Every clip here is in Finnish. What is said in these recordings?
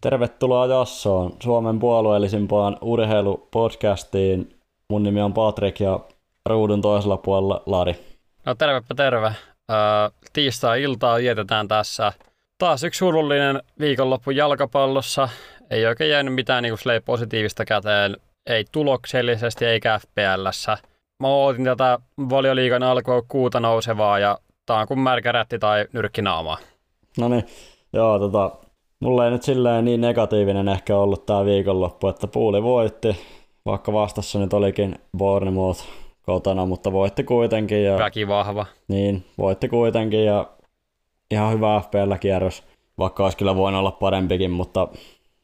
Tervetuloa Jassoon, Suomen puolueellisimpaan urheilupodcastiin. Mun nimi on Patrik ja ruudun toisella puolella Lari. No tervepä terve. Äh, tiistai-iltaa vietetään tässä. Taas yksi surullinen viikonloppu jalkapallossa. Ei oikein jäänyt mitään niin positiivista käteen. Ei tuloksellisesti eikä FPLssä. Mä ootin tätä valioliigan alkua kuuta nousevaa ja tää on kuin märkä rätti tai nyrkkinaama. No niin, joo tota, mulla ei nyt silleen niin negatiivinen ehkä ollut tää viikonloppu, että puuli voitti, vaikka vastassa nyt olikin Bournemouth kotona, mutta voitti kuitenkin. Ja, Väki vahva. Niin, voitti kuitenkin ja ihan hyvä FPL-kierros, vaikka olisi kyllä voinut olla parempikin, mutta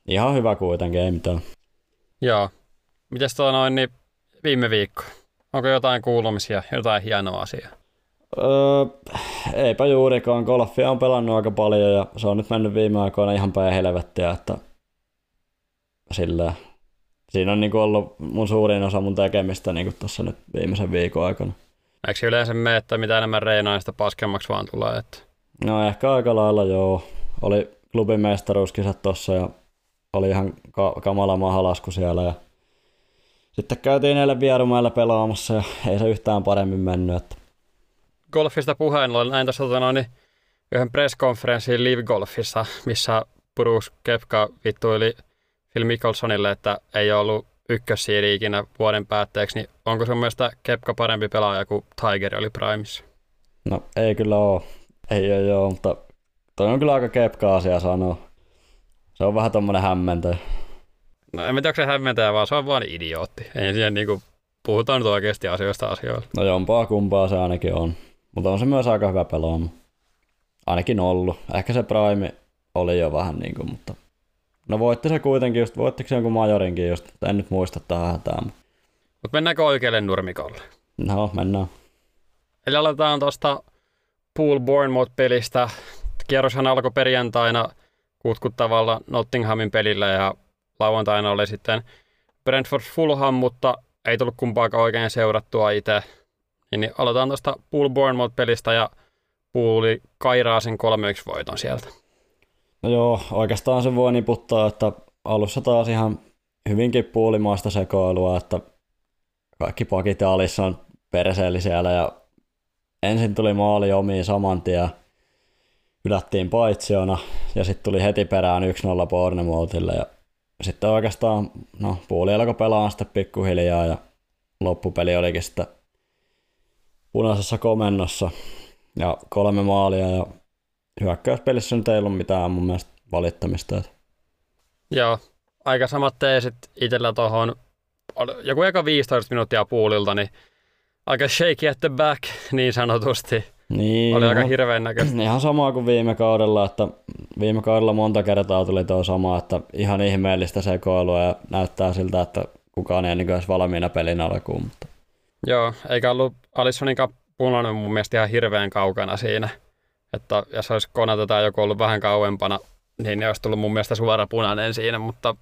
ihan hyvä kuitenkin, ei mitään. Joo. Mites tuo noin, niin viime viikko? Onko jotain kuulumisia, jotain hienoa asiaa? Öö, eipä juurikaan. Golfia on pelannut aika paljon ja se on nyt mennyt viime aikoina ihan päin helvettiä, että sillä siinä on niinku ollut mun suurin osa mun tekemistä niinku tuossa nyt viimeisen viikon aikana. Eikö yleensä me, että mitä enemmän reinaa, sitä paskemmaksi vaan tulee? Että... No ehkä aika lailla joo. Oli klubin mestaruuskisat tossa ja oli ihan ka- kamala mahalasku siellä ja sitten käytiin eilen Vierumäellä pelaamassa ja ei se yhtään paremmin mennyt. Että... Golfista puheen ollen näin tuossa tota noin, yhden presskonferenssin Live Golfissa, missä Bruce Kepka vittuili Phil Mickelsonille, että ei ole ollut ykkössiiri ikinä vuoden päätteeksi, niin onko sun mielestä Kepka parempi pelaaja kuin Tiger oli Primessa? No ei kyllä ole. Ei ole joo, mutta toi on kyllä aika Kepka asia sanoa. Se on vähän tommonen hämmentäjä. No en tiedä, onko se hämmentäjä, vaan se on vaan idiootti. Ei siihen niinku, puhutaan nyt oikeasti asioista asioilla. No jompaa kumpaa se ainakin on. Mutta on se myös aika hyvä pelaaja. Ainakin ollut. Ehkä se Prime oli jo vähän niinku, mutta... No voitti se kuitenkin just, voittiko se jonkun majorinkin just, en nyt muista tähän hätään. Mutta mennäänkö oikealle nurmikolle? No, mennään. Eli aletaan tuosta Pool Bournemouth-pelistä. Kierroshan alkoi perjantaina kutkuttavalla Nottinghamin pelillä ja lauantaina oli sitten Brentford Fulham, mutta ei tullut kumpaakaan oikein seurattua itse. Niin aloitetaan tuosta Pool Bournemouth-pelistä ja Pooli kairaa sen 3-1 voiton sieltä. No joo, oikeastaan se voi niputtaa, että alussa taas ihan hyvinkin puulimaista sekoilua, että kaikki pakit ja alissa on perseeli siellä ja ensin tuli maali omiin saman tien, hylättiin paitsiona ja sitten tuli heti perään 1-0 Bournemouthille ja sitten oikeastaan no, puoli alkoi pelaa sitten pikkuhiljaa ja loppupeli olikin sitten punaisessa komennossa ja kolme maalia ja hyökkäyspelissä nyt ei ollut mitään mun mielestä valittamista. Joo, aika samat teesit itsellä tuohon, joku eka 15 minuuttia puulilta, niin aika shaky at the back niin sanotusti. Niin, Oli no, aika hirveän näköistä. Ihan samaa kuin viime kaudella, että viime kaudella monta kertaa tuli tuo sama, että ihan ihmeellistä sekoilua ja näyttää siltä, että kukaan ei niin edes valmiina pelin alkuun. Mutta... Joo, eikä ollut Alissonin punainen mun mielestä ihan hirveän kaukana siinä. Että jos olisi konata tai joku ollut vähän kauempana, niin ne olisi tullut mun mielestä suora punainen siinä, mutta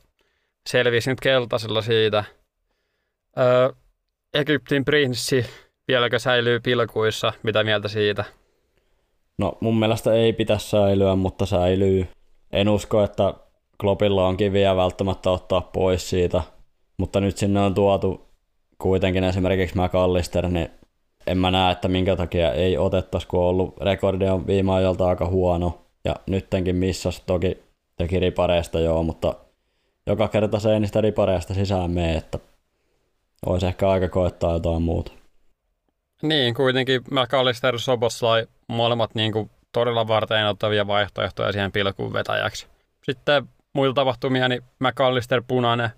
selvisi nyt keltaisella siitä. Öö, Egyptin prinssi vieläkö säilyy pilkuissa? Mitä mieltä siitä? No mun mielestä ei pitäisi säilyä, mutta säilyy. En usko, että Kloppilla on kiviä välttämättä ottaa pois siitä, mutta nyt sinne on tuotu kuitenkin esimerkiksi McAllister, niin en mä näe, että minkä takia ei otettaisi, kun on ollut rekordi on viime ajalta aika huono. Ja nyttenkin missas toki teki ripareista joo, mutta joka kerta se ei niistä ripareista sisään mene, että olisi ehkä aika koettaa jotain muuta. Niin, kuitenkin McAllister Soboslai molemmat niin kuin todella varten ottavia vaihtoehtoja siihen pilkuun vetäjäksi. Sitten muilla tapahtumia, niin McAllister punainen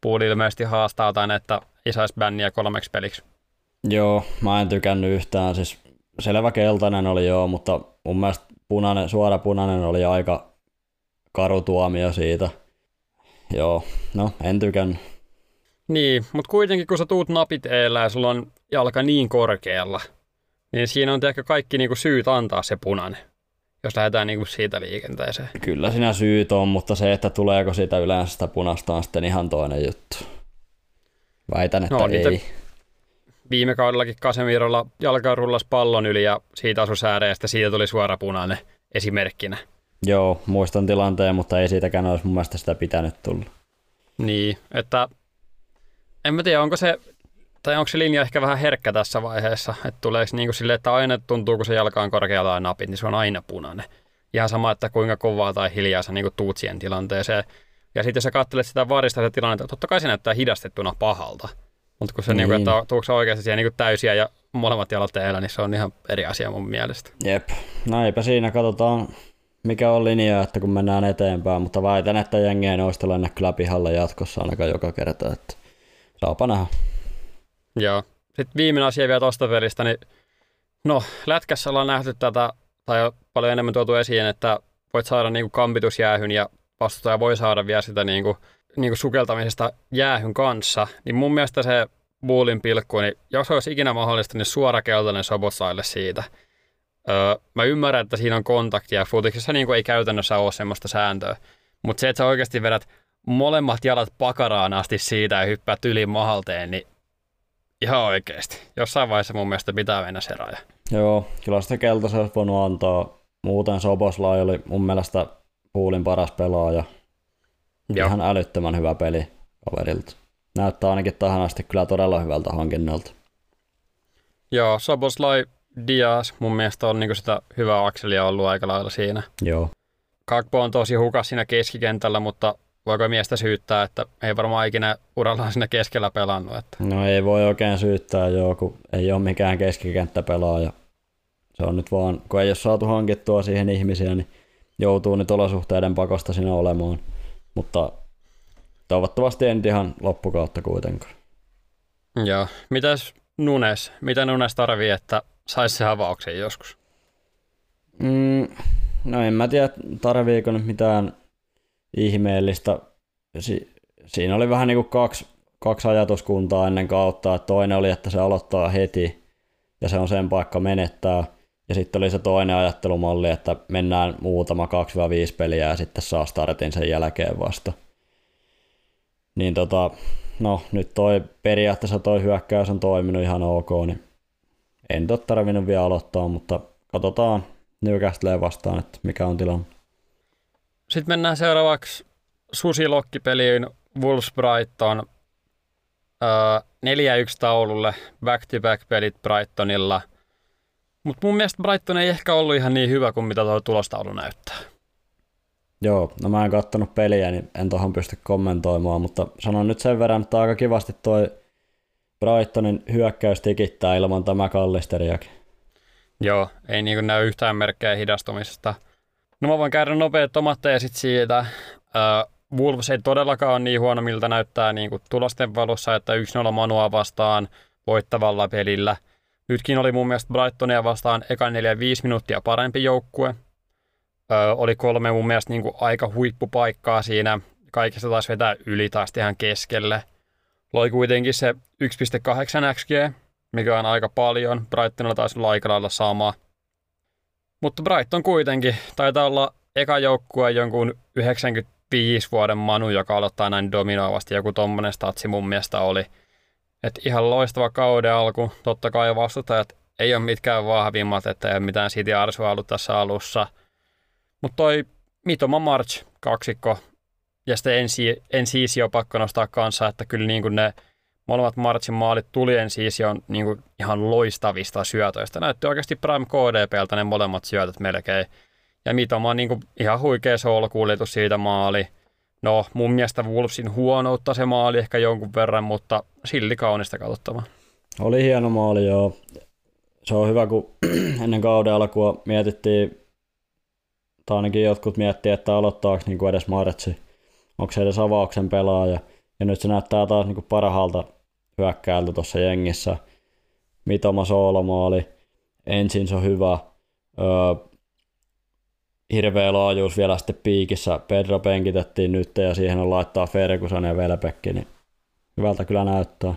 puuli ilmeisesti haastaa tänne, että ei saisi bänniä kolmeksi peliksi. Joo, mä en tykännyt yhtään. Siis selvä keltainen oli joo, mutta mun mielestä punainen, suora punainen oli aika karu tuomio siitä. Joo, no en tykännyt. Niin, mutta kuitenkin kun sä tuut napit eellä ja sulla on jalka niin korkealla, niin siinä on ehkä kaikki niinku syyt antaa se punainen, jos lähdetään niinku siitä liikenteeseen. Kyllä siinä syyt on, mutta se, että tuleeko siitä yleensä sitä punasta on sitten ihan toinen juttu. Väitän, että no, ei. Niitä viime kaudellakin Kasemirolla jalka rullas pallon yli ja siitä asui sääreestä, siitä tuli suora punainen esimerkkinä. Joo, muistan tilanteen, mutta ei siitäkään olisi mun mielestä sitä pitänyt tulla. Niin, että en mä tiedä, onko se, tai onko se linja ehkä vähän herkkä tässä vaiheessa, että tulee niin kuin silleen, että aina tuntuu, kun se jalka on korkealla tai napit, niin se on aina punainen. Ihan sama, että kuinka kovaa tai hiljaa sä niin tuut siihen tilanteeseen. Ja sitten jos sä katselet sitä varista sitä tilannetta, totta kai se näyttää hidastettuna pahalta. Mutta kun se, niin. Niin kuin, että tuuko se oikeasti siihen niin täysiä ja molemmat jalat teillä, niin se on ihan eri asia mun mielestä. Jep, no eipä siinä, katsotaan mikä on linja, että kun mennään eteenpäin, mutta väitän, että jengi ei noista lennä kyllä pihalle jatkossa ainakaan joka kerta, että saapa nähdä. Joo. Sitten viimeinen asia vielä tuosta pelistä, niin no, lätkässä ollaan nähty tätä, tai paljon enemmän tuotu esiin, että voit saada niinku kampitus jäähyn ja vastustaja voi saada vielä sitä niinku, niinku sukeltamisesta jäähyn kanssa, niin mun mielestä se buulin pilkku, niin jos olisi ikinä mahdollista, niin suora keltainen Sobotsaille siitä. Öö, mä ymmärrän, että siinä on kontaktia. Futiksessa niin ei käytännössä ole semmoista sääntöä. Mutta se, että sä oikeasti vedät molemmat jalat pakaraan asti siitä ja hyppäät yli mahalteen, niin ihan oikeasti. Jossain vaiheessa mun mielestä pitää mennä se raja. Joo, kyllä sitä keltaisen olisi voinut antaa. Muuten Soboslai oli mun mielestä puulin paras pelaaja. Joo. Ihan älyttömän hyvä peli kaverilta. Näyttää ainakin tähän asti kyllä todella hyvältä hankinnalta. Joo, Soboslai Diaz mun mielestä on niinku sitä hyvää akselia ollut aika lailla siinä. Joo. Kakpo on tosi hukas siinä keskikentällä, mutta voiko miestä syyttää, että ei varmaan ikinä urallaan siinä keskellä pelannut. Että. No ei voi oikein syyttää joo, kun ei ole mikään keskikenttäpelaaja. Se on nyt vaan, kun ei ole saatu hankittua siihen ihmisiä, niin joutuu nyt olosuhteiden pakosta siinä olemaan. Mutta toivottavasti en ihan loppukautta kuitenkaan. Joo. Mitäs Nunes? Mitä Nunes tarvii, että saisi se avauksen joskus? Mm, no en mä tiedä, tarviiko nyt mitään ihmeellistä. Si- siinä oli vähän niin kuin kaksi, kaksi ajatuskuntaa ennen kautta. Että toinen oli, että se aloittaa heti ja se on sen paikka menettää. Ja sitten oli se toinen ajattelumalli, että mennään muutama 2-5 peliä ja sitten saa startin sen jälkeen vasta. Niin tota, no nyt toi periaatteessa toi hyökkäys on toiminut ihan ok, niin en ole tarvinnut vielä aloittaa, mutta katsotaan Newcastleen vastaan, että mikä on tilanne. Sitten mennään seuraavaksi Susi-lokkipeliin Wolves Brighton. Öö, 4-1 taululle, back-to-back pelit Brightonilla. Mutta mun mielestä Brighton ei ehkä ollut ihan niin hyvä kuin mitä tuo tulostaulu näyttää. Joo, no mä en kattonut peliä, niin en tohon pysty kommentoimaan, mutta sanon nyt sen verran, että aika kivasti toi Brightonin hyökkäys tikittää ilman tämä kallisteriakin. Joo, ei niin näy yhtään merkkejä hidastumisesta. No mä voin käydä nopeat omat teesit siitä. Uh, Wolves ei todellakaan ole niin huono, miltä näyttää niin kuin tulosten valossa, että 1-0 Manua vastaan voittavalla pelillä. Nytkin oli mun mielestä Brightonia vastaan eka 4-5 minuuttia parempi joukkue. Uh, oli kolme mun mielestä niin kuin aika huippupaikkaa siinä. Kaikista taas vetää yli taas ihan keskelle – loi kuitenkin se 1.8 XG, mikä on aika paljon. Brightonilla taisi olla aika lailla sama. Mutta Brighton kuitenkin taitaa olla eka joukkue jonkun 95 vuoden Manu, joka aloittaa näin dominoivasti. Joku tommonen statsi mun mielestä oli. Et ihan loistava kauden alku. Totta kai vastustajat ei ole mitkään vahvimmat, että ei ole mitään City Arsua ollut tässä alussa. Mutta toi Mitoma March kaksikko ja sitten ensi, ensi on pakko nostaa kanssa, että kyllä niin kuin ne molemmat Marchin maalit tuli ensi on niin kuin ihan loistavista syötöistä. Näytti oikeasti Prime KDPltä ne molemmat syötöt melkein. Ja Mitoma on niin kuin ihan huikea soolokuljetus siitä maali. No, mun mielestä Wolvesin huonoutta se maali ehkä jonkun verran, mutta silti kaunista katsottavaa. Oli hieno maali, joo. Se on hyvä, kun ennen kauden alkua mietittiin, tai ainakin jotkut miettii, että aloittaako niin kuin edes Martsi onko se edes avauksen pelaaja. Ja nyt se näyttää taas niin kuin parhaalta hyökkäältä tuossa jengissä. Mitoma soolomaali, ensin se on hyvä. Öö, hirveä laajuus vielä sitten piikissä. Pedro penkitettiin nyt ja siihen on laittaa Ferguson ja Velpekki, niin hyvältä kyllä näyttää.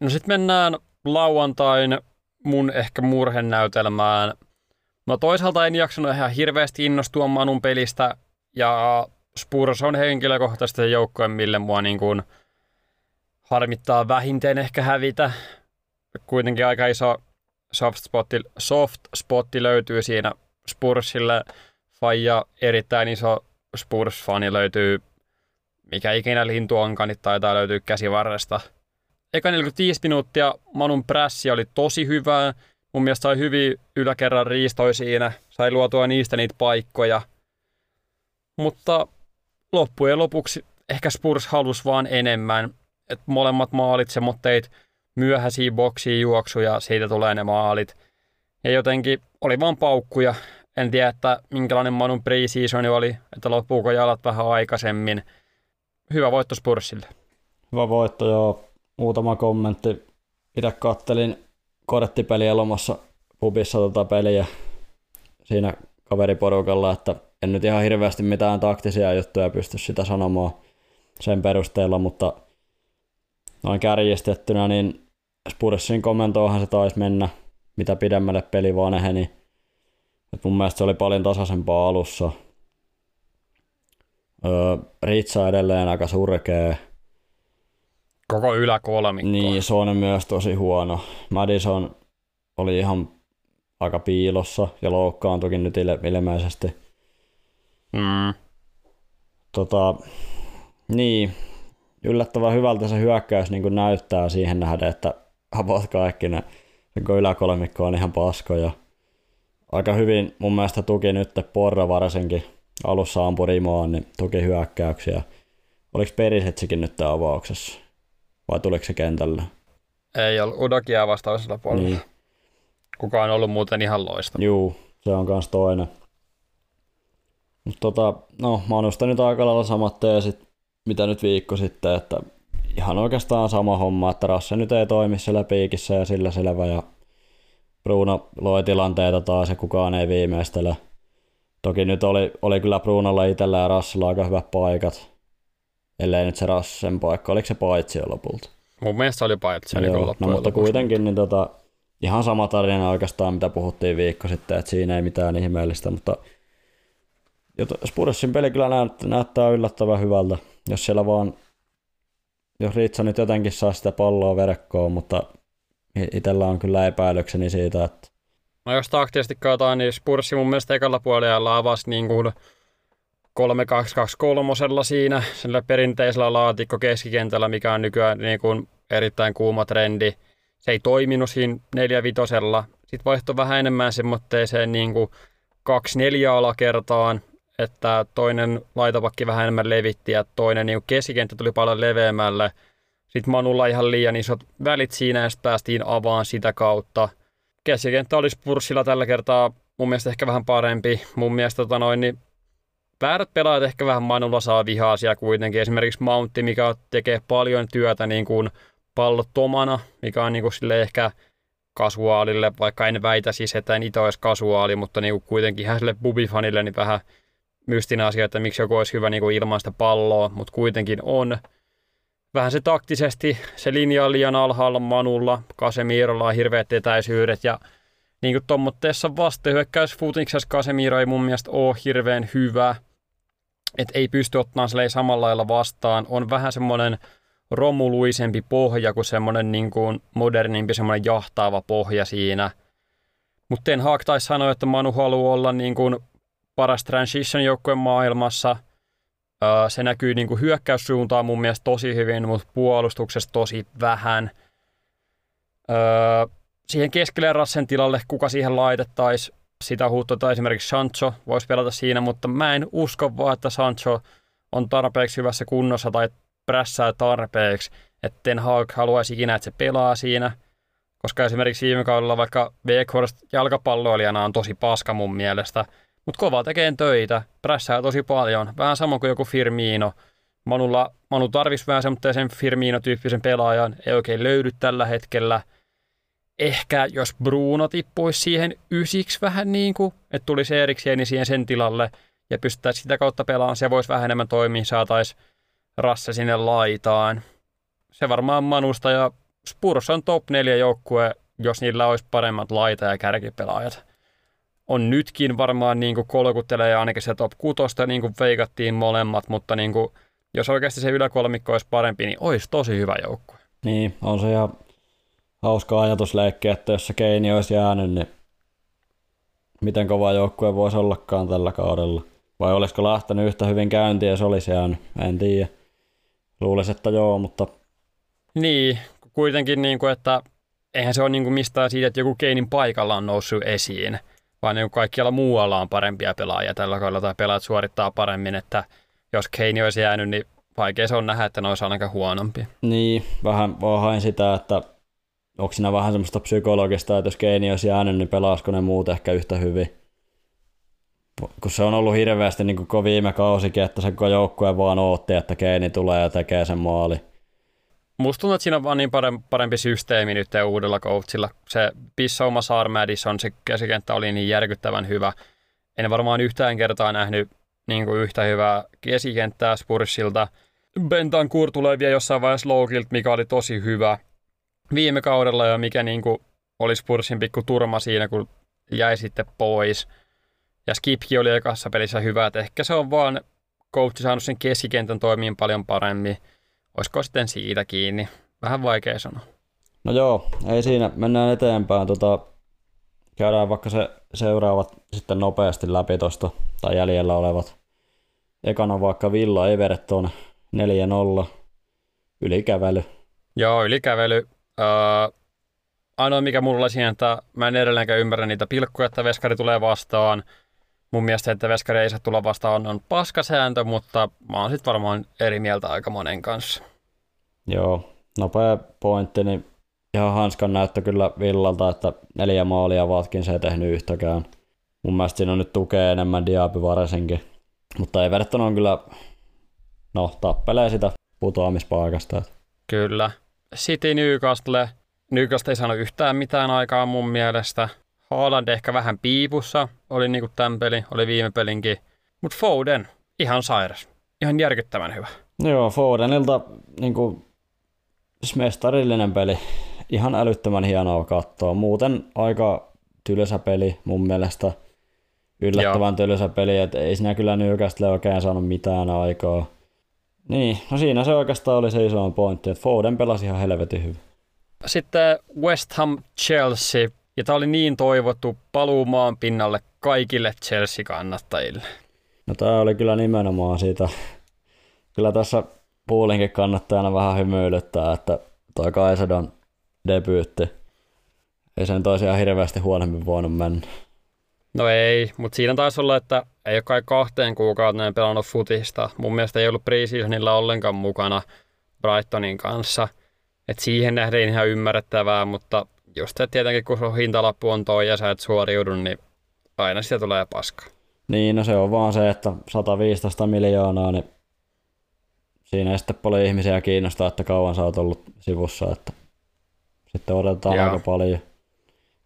No sitten mennään lauantain mun ehkä murhenäytelmään. No toisaalta en jaksanut ihan hirveästi innostua Manun pelistä ja Spurs on henkilökohtaisesti se joukkue, mille mua niin kuin harmittaa vähintään ehkä hävitä. Kuitenkin aika iso soft spotti, soft spotti löytyy siinä Spursille faija, erittäin iso Spurs-fani löytyy, mikä ikinä lintu onkaan, niin taitaa löytyä käsivarresta. Eka 45 minuuttia Manun prässi oli tosi hyvää. Mun mielestä sai hyvin yläkerran riistoi siinä, sai luotua niistä niitä paikkoja. Mutta loppujen lopuksi ehkä Spurs halusi vaan enemmän. Et molemmat maalit semmoitteet myöhäisiä boksiin juoksuja, siitä tulee ne maalit. Ja jotenkin oli vaan paukkuja. En tiedä, että minkälainen Manun pre-season oli, että loppuuko jalat vähän aikaisemmin. Hyvä voitto Spursille. Hyvä voitto, joo. Muutama kommentti. Itse kattelin korttipeliä lomassa pubissa tota peliä siinä kaveriporukalla, että en nyt ihan hirveästi mitään taktisia juttuja pysty sitä sanomaan sen perusteella, mutta noin kärjistettynä, niin Spursin komentoahan se taisi mennä, mitä pidemmälle peli vanheni. Et mun mielestä se oli paljon tasaisempaa alussa. Öö, Ritsa edelleen aika surkea. Koko yläkolmikko. Niin, se on myös tosi huono. Madison oli ihan aika piilossa ja loukkaantuikin nyt ilmeisesti. Mm. Tota, niin, yllättävän hyvältä se hyökkäys niin näyttää siihen nähden, että about kaikki ne yläkolmikko on ihan paskoja. Aika hyvin mun mielestä tuki nyt Porra varsinkin alussa ampui rimoon, niin tuki hyökkäyksiä. Oliko Perisetsikin nyt avauksessa? Vai tuliko se kentällä? Ei ollut Udokia vastaavassa puolella. Niin. Kuka on ollut muuten ihan loistava. Juu, se on kans toinen. Mutta tota, no, Manusta nyt aika lailla samat teesit, mitä nyt viikko sitten, että ihan oikeastaan sama homma, että Rasse nyt ei toimi siellä piikissä ja sillä selvä ja Bruno loi tilanteita taas ja kukaan ei viimeistele. Toki nyt oli, oli kyllä Brunolla itsellä ja Rassilla aika hyvät paikat, ellei nyt se Rassen paikka, oliko se paitsi lopulta? Mun mielestä oli paitsi. Niin Joo, no, mutta kuitenkin niin tota, ihan sama tarina oikeastaan, mitä puhuttiin viikko sitten, että siinä ei mitään ihmeellistä, mutta Spursin peli kyllä näyttää yllättävän hyvältä, jos siellä vaan, jos Ritsa nyt jotenkin saa sitä palloa verkkoon, mutta itsellä on kyllä epäilykseni siitä, että No jos taktisesti katsotaan, niin Spurssi mun mielestä ekalla puolella avasi niin kuin 3-2-2-3 siinä, sillä perinteisellä laatikko keskikentällä, mikä on nykyään niin kuin erittäin kuuma trendi. Se ei toiminut siinä 4-5. Sitten vaihtoi vähän enemmän semmoitteeseen niin kuin 2-4 alakertaan, että toinen laitapakki vähän enemmän levitti ja toinen niin keskikenttä tuli paljon leveämmälle. Sitten Manulla ihan liian isot välit siinä ja päästiin avaan sitä kautta. Keskikenttä oli Spurssilla tällä kertaa mun mielestä ehkä vähän parempi. Mun mielestä tota noin, niin väärät pelaajat ehkä vähän Manulla saa vihaisia kuitenkin. Esimerkiksi Mountti, mikä tekee paljon työtä niin kuin pallottomana, mikä on niin kuin sille ehkä kasuaalille, vaikka en väitä siis, että en itse olisi kasuaali, mutta niin kuin kuitenkin ihan sille bubifanille niin vähän mystinen asia, että miksi joku olisi hyvä niin kuin ilman sitä palloa, mutta kuitenkin on. Vähän se taktisesti, se linja on liian alhaalla Manulla, Kasemirolla on hirveät etäisyydet ja niin kuin tuommoitteessa vastahyökkäysfutiksessa Kasemiro ei mun mielestä ole hirveän hyvä, että ei pysty ottamaan sille samalla lailla vastaan. On vähän semmoinen romuluisempi pohja kuin semmoinen niin kuin modernimpi semmoinen jahtaava pohja siinä. Mutta Ten Hag taisi sanoa, että Manu haluaa olla niin kuin paras transition joukkueen maailmassa. Se näkyy niin kuin hyökkäyssuuntaan mun mielestä tosi hyvin, mutta puolustuksessa tosi vähän. siihen keskelle Rassen tilalle, kuka siihen laitettaisiin, sitä huutotaan esimerkiksi Sancho, voisi pelata siinä, mutta mä en usko vaan, että Sancho on tarpeeksi hyvässä kunnossa tai prässää tarpeeksi, että Ten Hag haluaisi ikinä, että se pelaa siinä, koska esimerkiksi viime kaudella vaikka Weghorst jalkapalloilijana on tosi paska mun mielestä, mutta kova tekee töitä, prässää tosi paljon, vähän sama kuin joku Firmino. Manulla, Manu tarvisi vähän semmoisen Firmino-tyyppisen pelaajan, ei oikein löydy tällä hetkellä. Ehkä jos Bruno tippuisi siihen ysiksi vähän niin kuin, että tulisi erikseen siihen sen tilalle ja pystyttäisiin sitä kautta pelaamaan, se voisi vähän enemmän toimia, saataisiin Rasse sinne laitaan. Se varmaan Manusta ja Spurs on top 4 joukkue, jos niillä olisi paremmat laita- ja kärkipelaajat on nytkin varmaan niin kuin kolkuttelee ainakin se top 6, niin kuin veikattiin molemmat, mutta niin kuin, jos oikeasti se yläkolmikko olisi parempi, niin olisi tosi hyvä joukkue. Niin, on se ihan hauska ajatusleikki, että jos se Keini olisi jäänyt, niin miten kova joukkue voisi ollakaan tällä kaudella. Vai olisiko lähtenyt yhtä hyvin käyntiin, jos olisi jäänyt, en tiedä. Luulisin, että joo, mutta... Niin, kuitenkin, niin kuin, että eihän se ole niin kuin mistään siitä, että joku Keinin paikalla on noussut esiin, vaan niin kaikkialla muualla on parempia pelaajia tällä kaudella tai pelaajat suorittaa paremmin, että jos Keini olisi jäänyt, niin vaikea se on nähdä, että ne olisi ainakaan huonompi. Niin, vähän vaan hain sitä, että onko siinä vähän semmoista psykologista, että jos Keini olisi jäänyt, niin pelaasiko ne muut ehkä yhtä hyvin. Kun se on ollut hirveästi niin kuin viime kausikin, että se koko joukkue vaan ootti, että Keini tulee ja tekee sen maali. Musta tuntuu, että siinä on vaan niin parempi systeemi nyt uudella coachilla. Se Pissauma Saar Madison, se käsikenttä oli niin järkyttävän hyvä. En varmaan yhtään kertaa nähnyt niin kuin yhtä hyvää käsikenttää Spursilta. Bentancourt tulee vielä jossain vaiheessa Loukilta, mikä oli tosi hyvä viime kaudella ja mikä niin kuin oli Spursin pikku turma siinä, kun jäi sitten pois. Ja Skipki oli ekassa pelissä hyvä, että ehkä se on vaan coachi saanut sen keskikentän toimiin paljon paremmin. Olisiko sitten siitä kiinni? Vähän vaikea sanoa. No joo, ei siinä. Mennään eteenpäin. Tota, käydään vaikka se seuraavat sitten nopeasti läpi tuosta, tai jäljellä olevat. Ekana vaikka Villa Everton 4-0, ylikävely. Joo, ylikävely. Uh, ainoa mikä mulla siinä, että mä en edelleenkään ymmärrä niitä pilkkuja, että veskari tulee vastaan. Mun mielestä, että veskari ei saa tulla vastaan, on paskasääntö, mutta mä oon sitten varmaan eri mieltä aika monen kanssa. Joo, nopea pointti, niin ihan hanskan näyttö kyllä Villalta, että neljä maalia Watkin se ei tehnyt yhtäkään. Mun mielestä siinä on nyt tukea enemmän Diaby varsinkin. Mutta Everton on kyllä, no tappelee sitä putoamispaikasta. Kyllä. City Newcastle. Newcastle ei saanut yhtään mitään aikaa mun mielestä. Haaland ehkä vähän piipussa, oli niinku tämän peli, oli viime pelinkin. Mutta Foden, ihan sairas. Ihan järkyttävän hyvä. Joo, Fodenilta niinku, siis mestarillinen peli. Ihan älyttömän hienoa katsoa. Muuten aika tylsä peli mun mielestä. Yllättävän Joo. tylsä peli, että ei siinä kyllä Newcastle oikein saanut mitään aikaa. Niin, no siinä se oikeastaan oli se iso pointti, että Foden pelasi ihan helvetin hyvin. Sitten West Ham Chelsea, ja tämä oli niin toivottu paluu maan pinnalle kaikille Chelsea-kannattajille. No tämä oli kyllä nimenomaan siitä. Kyllä tässä Poolinkin kannattajana vähän hymyilyttää, että toi Kaisadon debyytti. Ei sen tosiaan hirveästi huonommin voinut mennä. No ei, mutta siinä taisi olla, että ei ole kai kahteen kuukauteen pelannut futista. Mun mielestä ei ollut preseasonilla ollenkaan mukana Brightonin kanssa. Et siihen nähden ihan ymmärrettävää, mutta just että tietenkin kun sun hintalappu on toi ja sä et suoriudu, niin aina sitä tulee paska. Niin, no se on vaan se, että 115 miljoonaa, niin siinä ei sitten paljon ihmisiä kiinnostaa, että kauan sä oot ollut sivussa, että sitten odotetaan Joo. aika paljon.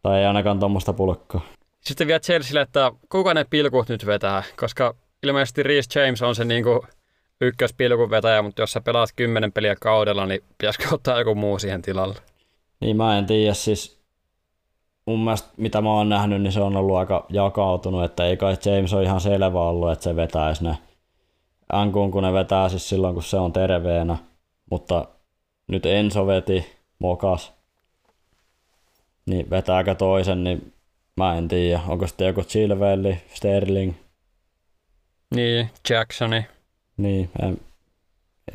Tai ei ainakaan tuommoista pulkkaa. Sitten vielä Chelsealle, että kuka ne pilkut nyt vetää, koska ilmeisesti Reece James on se niinku ykköspilkun vetäjä, mutta jos sä pelaat kymmenen peliä kaudella, niin pitäisikö ottaa joku muu siihen tilalle? Niin mä en tiedä, siis mun mielestä mitä mä oon nähnyt, niin se on ollut aika jakautunut, että ei kai James ole ihan selvä ollut, että se vetäisi ne Ankun, kun ne vetää siis silloin, kun se on terveenä, mutta nyt Enso veti, mokas, niin vetääkö toisen, niin Mä en tiedä, onko sitten joku Chilwelli, Sterling. Niin, Jacksoni. Niin, en,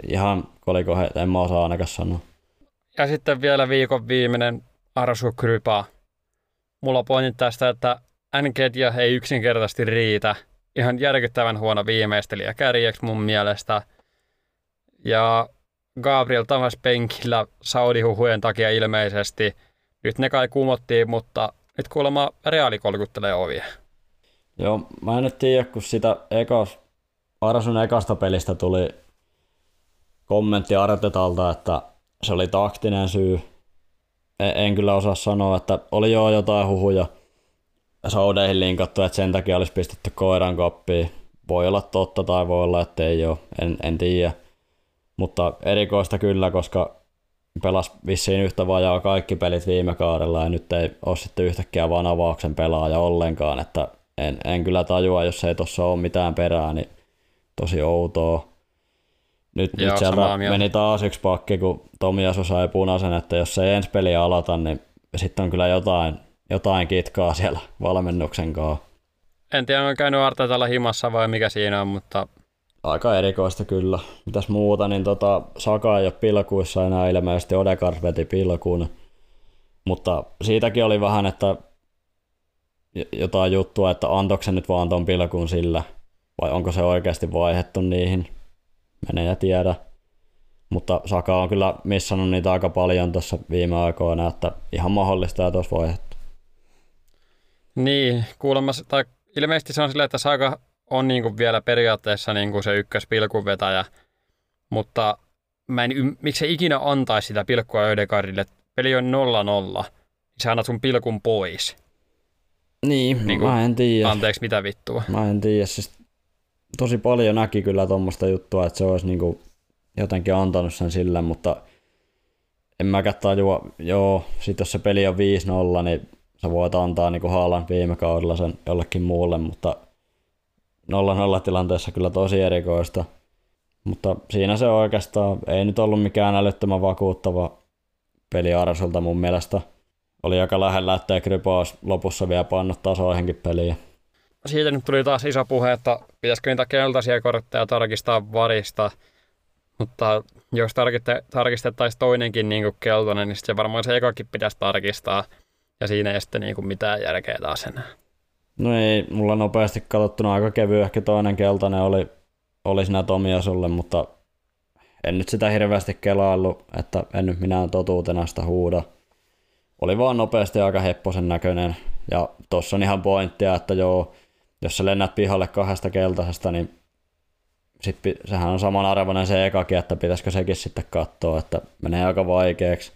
ihan koliko he, en mä osaa ainakaan sanoa. Ja sitten vielä viikon viimeinen Arsu Krypa. Mulla pointit tästä, että N-ketja ei yksinkertaisesti riitä. Ihan järkyttävän huono viimeistelijä kärjeksi mun mielestä. Ja Gabriel Tamas penkillä Saudi-huhujen takia ilmeisesti. Nyt ne kai kumottiin, mutta nyt kuulemma reaali kolkuttelee ovia. Joo, mä en nyt tiedä, kun sitä ekas, Arasun ekasta pelistä tuli kommentti Artetalta, että se oli taktinen syy. En, en kyllä osaa sanoa, että oli jo jotain huhuja Soudeihin linkattu, että sen takia olisi pistetty koiran koppiin. Voi olla totta tai voi olla, että ei ole, en, en tiedä. Mutta erikoista kyllä, koska pelasi vissiin yhtä vajaa kaikki pelit viime kaudella ja nyt ei ole sitten yhtäkkiä vaan avauksen pelaaja ollenkaan, että en, en kyllä tajua, jos ei tuossa ole mitään perää, niin tosi outoa. Nyt, Joo, nyt siellä meni taas yksi pakki, kun Tomiasu sai punaisen, että jos ei ensi peli aloita, niin sitten on kyllä jotain, jotain kitkaa siellä valmennuksen kanssa. en tiedä, on käynyt Artetalla himassa vai mikä siinä on, mutta Aika erikoista kyllä. Mitäs muuta, niin tota, Saka ei ole pilkuissa enää ilmeisesti, Odegaard veti pilkuun. Mutta siitäkin oli vähän, että jotain juttua, että antoksen nyt vaan ton pilkuun sillä, vai onko se oikeasti vaihettu niihin, menee ja tiedä. Mutta Saka on kyllä missannut niitä aika paljon tuossa viime aikoina, että ihan mahdollista ja tuossa vaihettu. Niin, kuulemma, tai ilmeisesti se on silleen, että Saka on niin kuin vielä periaatteessa niin kuin se ykköspilkunvetäjä, mutta mä en, miksi se ikinä antaisi sitä pilkkua Ödegardille. Peli on 0-0, niin sä annat sun pilkun pois. Niin, niin kuin, mä en tiedä. Anteeksi, mitä vittua. Mä en tiedä, siis tosi paljon näki kyllä tuommoista juttua, että se olisi niin kuin jotenkin antanut sen sille, mutta en mäkään tajua, joo, sit jos se peli on 5-0, niin sä voit antaa niin Haalan viime kaudella sen jollekin muulle, mutta 0-0 tilanteessa kyllä tosi erikoista. Mutta siinä se oikeastaan ei nyt ollut mikään älyttömän vakuuttava peli Arsulta mun mielestä. Oli aika lähellä, ettei Krypos lopussa vielä pannut tasoihinkin peliä. Siitä nyt tuli taas iso puhe, että pitäisikö niitä keltaisia kortteja tarkistaa varista. Mutta jos tarkistettaisiin toinenkin niin kuin keltainen, niin se varmaan se ekakin pitäisi tarkistaa. Ja siinä ei sitten niin kuin mitään järkeä taas enää. No ei, mulla nopeasti katsottuna aika kevy, ehkä toinen keltainen oli, oli siinä Tomiasulle, mutta en nyt sitä hirveästi kelaillut, että en nyt minä totuutena sitä huuda. Oli vaan nopeasti aika hepposen näköinen. Ja tossa on ihan pointtia, että joo, jos sä lennät pihalle kahdesta keltaisesta, niin sit, sehän on samanarvoinen se ekakin, että pitäisikö sekin sitten katsoa, että menee aika vaikeaksi.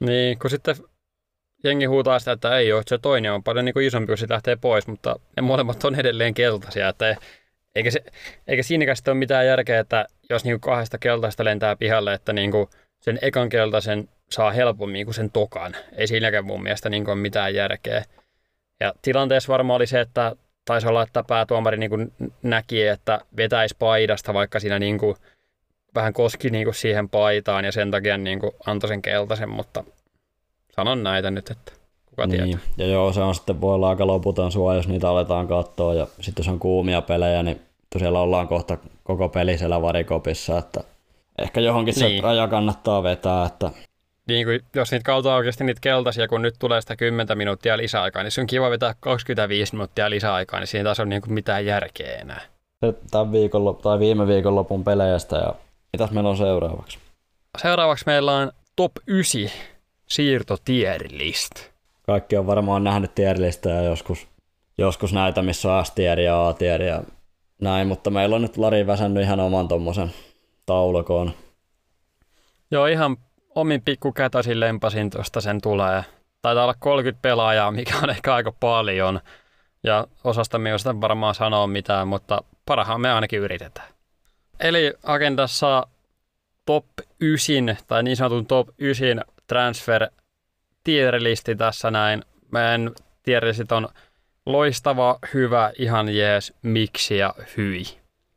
Niin, kun sitten jengi huutaa sitä, että ei ole, se toinen on paljon niin kuin isompi, kun se lähtee pois, mutta ne molemmat on edelleen keltaisia, että eikä, se, eikä siinäkään sitten ole mitään järkeä, että jos niin kuin kahdesta keltaista lentää pihalle, että niin kuin sen ekan keltaisen saa helpommin kuin sen tokan. Ei siinäkään mun mielestä niin kuin ole mitään järkeä. Ja tilanteessa varmaan oli se, että taisi olla, että päätuomari niin kuin näki, että vetäisi paidasta, vaikka siinä niin kuin vähän koski niin kuin siihen paitaan ja sen takia niin kuin antoi sen keltaisen, mutta sanon näitä nyt, että kuka niin. tietää. Ja joo, se on sitten voi olla aika loputon sua, jos niitä aletaan katsoa ja sitten jos on kuumia pelejä, niin siellä ollaan kohta koko peli siellä varikopissa, että ehkä johonkin niin. se raja kannattaa vetää, että niin kuin, jos niitä kautta oikeasti niitä keltaisia, kun nyt tulee sitä 10 minuuttia lisäaikaa, niin se on kiva vetää 25 minuuttia lisäaikaa, niin siinä taas on niin kuin mitään järkeä enää. Tämän viikon, tai viime viikonlopun peleistä ja mitäs meillä on seuraavaksi? Seuraavaksi meillä on top 9 siirto list. Kaikki on varmaan nähnyt tierlistä ja joskus, joskus näitä, missä on S-tier ja A-tier ja näin, mutta meillä on nyt Lari väsännyt ihan oman tuommoisen taulukoon. Joo, ihan omin pikkukätösin lempasin tuosta sen tulee. Taitaa olla 30 pelaajaa, mikä on ehkä aika paljon. Ja osasta me ei varmaan sanoa mitään, mutta parahaan me ainakin yritetään. Eli agendassa top 9, tai niin sanotun top 9 transfer tierlisti tässä näin. Meidän tierlistit on loistava, hyvä, ihan jees, miksi ja hyi.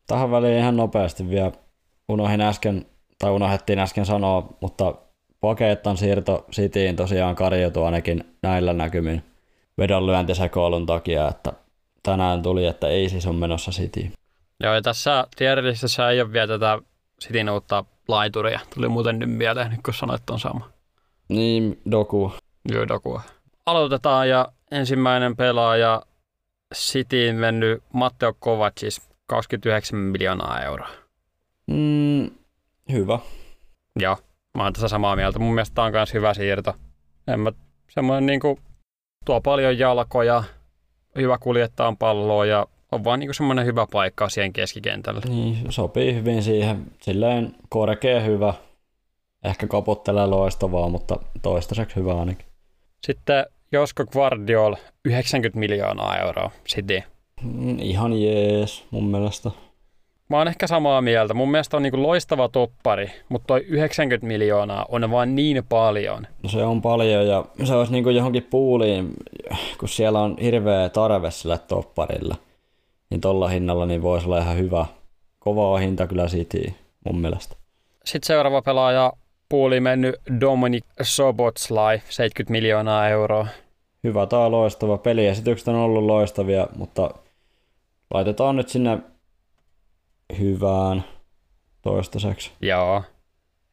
Tähän väliin ihan nopeasti vielä unohdin äsken, tai unohdettiin äsken sanoa, mutta Pakeettan siirto Cityin tosiaan karjoutui ainakin näillä näkymin vedonlyöntisekoilun takia, että tänään tuli, että ei siis on menossa City. Joo, ja tässä tierlistössä ei ole vielä tätä Cityn uutta laituria. Tuli muuten nyt mieleen, kun sanoit on sama. Niin, Doku. Joo, Doku. Aloitetaan ja ensimmäinen pelaaja Cityin mennyt Matteo Kovacis 29 miljoonaa euroa. Mm, hyvä. Joo, mä oon tässä samaa mieltä. Mun mielestä tää on myös hyvä siirto. En mä, semmoinen niinku, tuo paljon jalkoja, hyvä kuljettaa palloa ja on vaan niinku semmoinen hyvä paikka siihen keskikentälle. Niin, sopii hyvin siihen. Silleen korkea hyvä, ehkä koputtelee loistavaa, mutta toistaiseksi hyvä ainakin. Sitten Josko Guardiol 90 miljoonaa euroa City. Mm, ihan jees mun mielestä. Mä oon ehkä samaa mieltä. Mun mielestä on niin loistava toppari, mutta toi 90 miljoonaa on vaan niin paljon. No se on paljon ja se olisi niin johonkin puuliin, kun siellä on hirveä tarve sille topparille. Niin tolla hinnalla niin voisi olla ihan hyvä. Kova hinta kyllä City mun mielestä. Sitten seuraava pelaaja puuli mennyt Dominic Sobotslai, 70 miljoonaa euroa. hyvä tai loistava. Peliesitykset on ollut loistavia, mutta laitetaan nyt sinne hyvään toistaiseksi. Joo.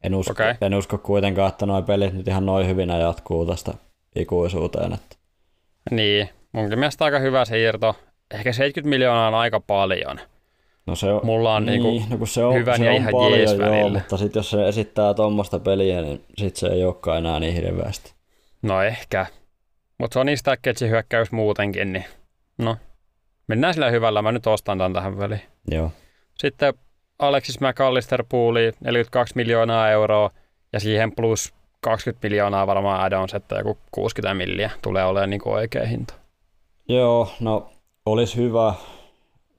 En usko, Okei. en usko kuitenkaan, että nuo pelit nyt ihan noin hyvinä jatkuu tästä ikuisuuteen. Että Niin, munkin mielestä aika hyvä siirto. Ehkä 70 miljoonaa on aika paljon. no se on, Mulla on niin, niinku no kun se on, hyvän se ja on ihan paljon, joo, mutta sitten jos se esittää tuommoista peliä, niin sit se ei olekaan enää niin hirveästi. No ehkä. Mutta se on niin stacketsi hyökkäys muutenkin, niin no. Mennään sillä hyvällä, mä nyt ostan tämän tähän väliin. Joo. Sitten Alexis McAllister puuli 42 miljoonaa euroa ja siihen plus 20 miljoonaa varmaan add-ons, että joku 60 milliä tulee olemaan niin kuin oikea hinta. Joo, no olisi hyvä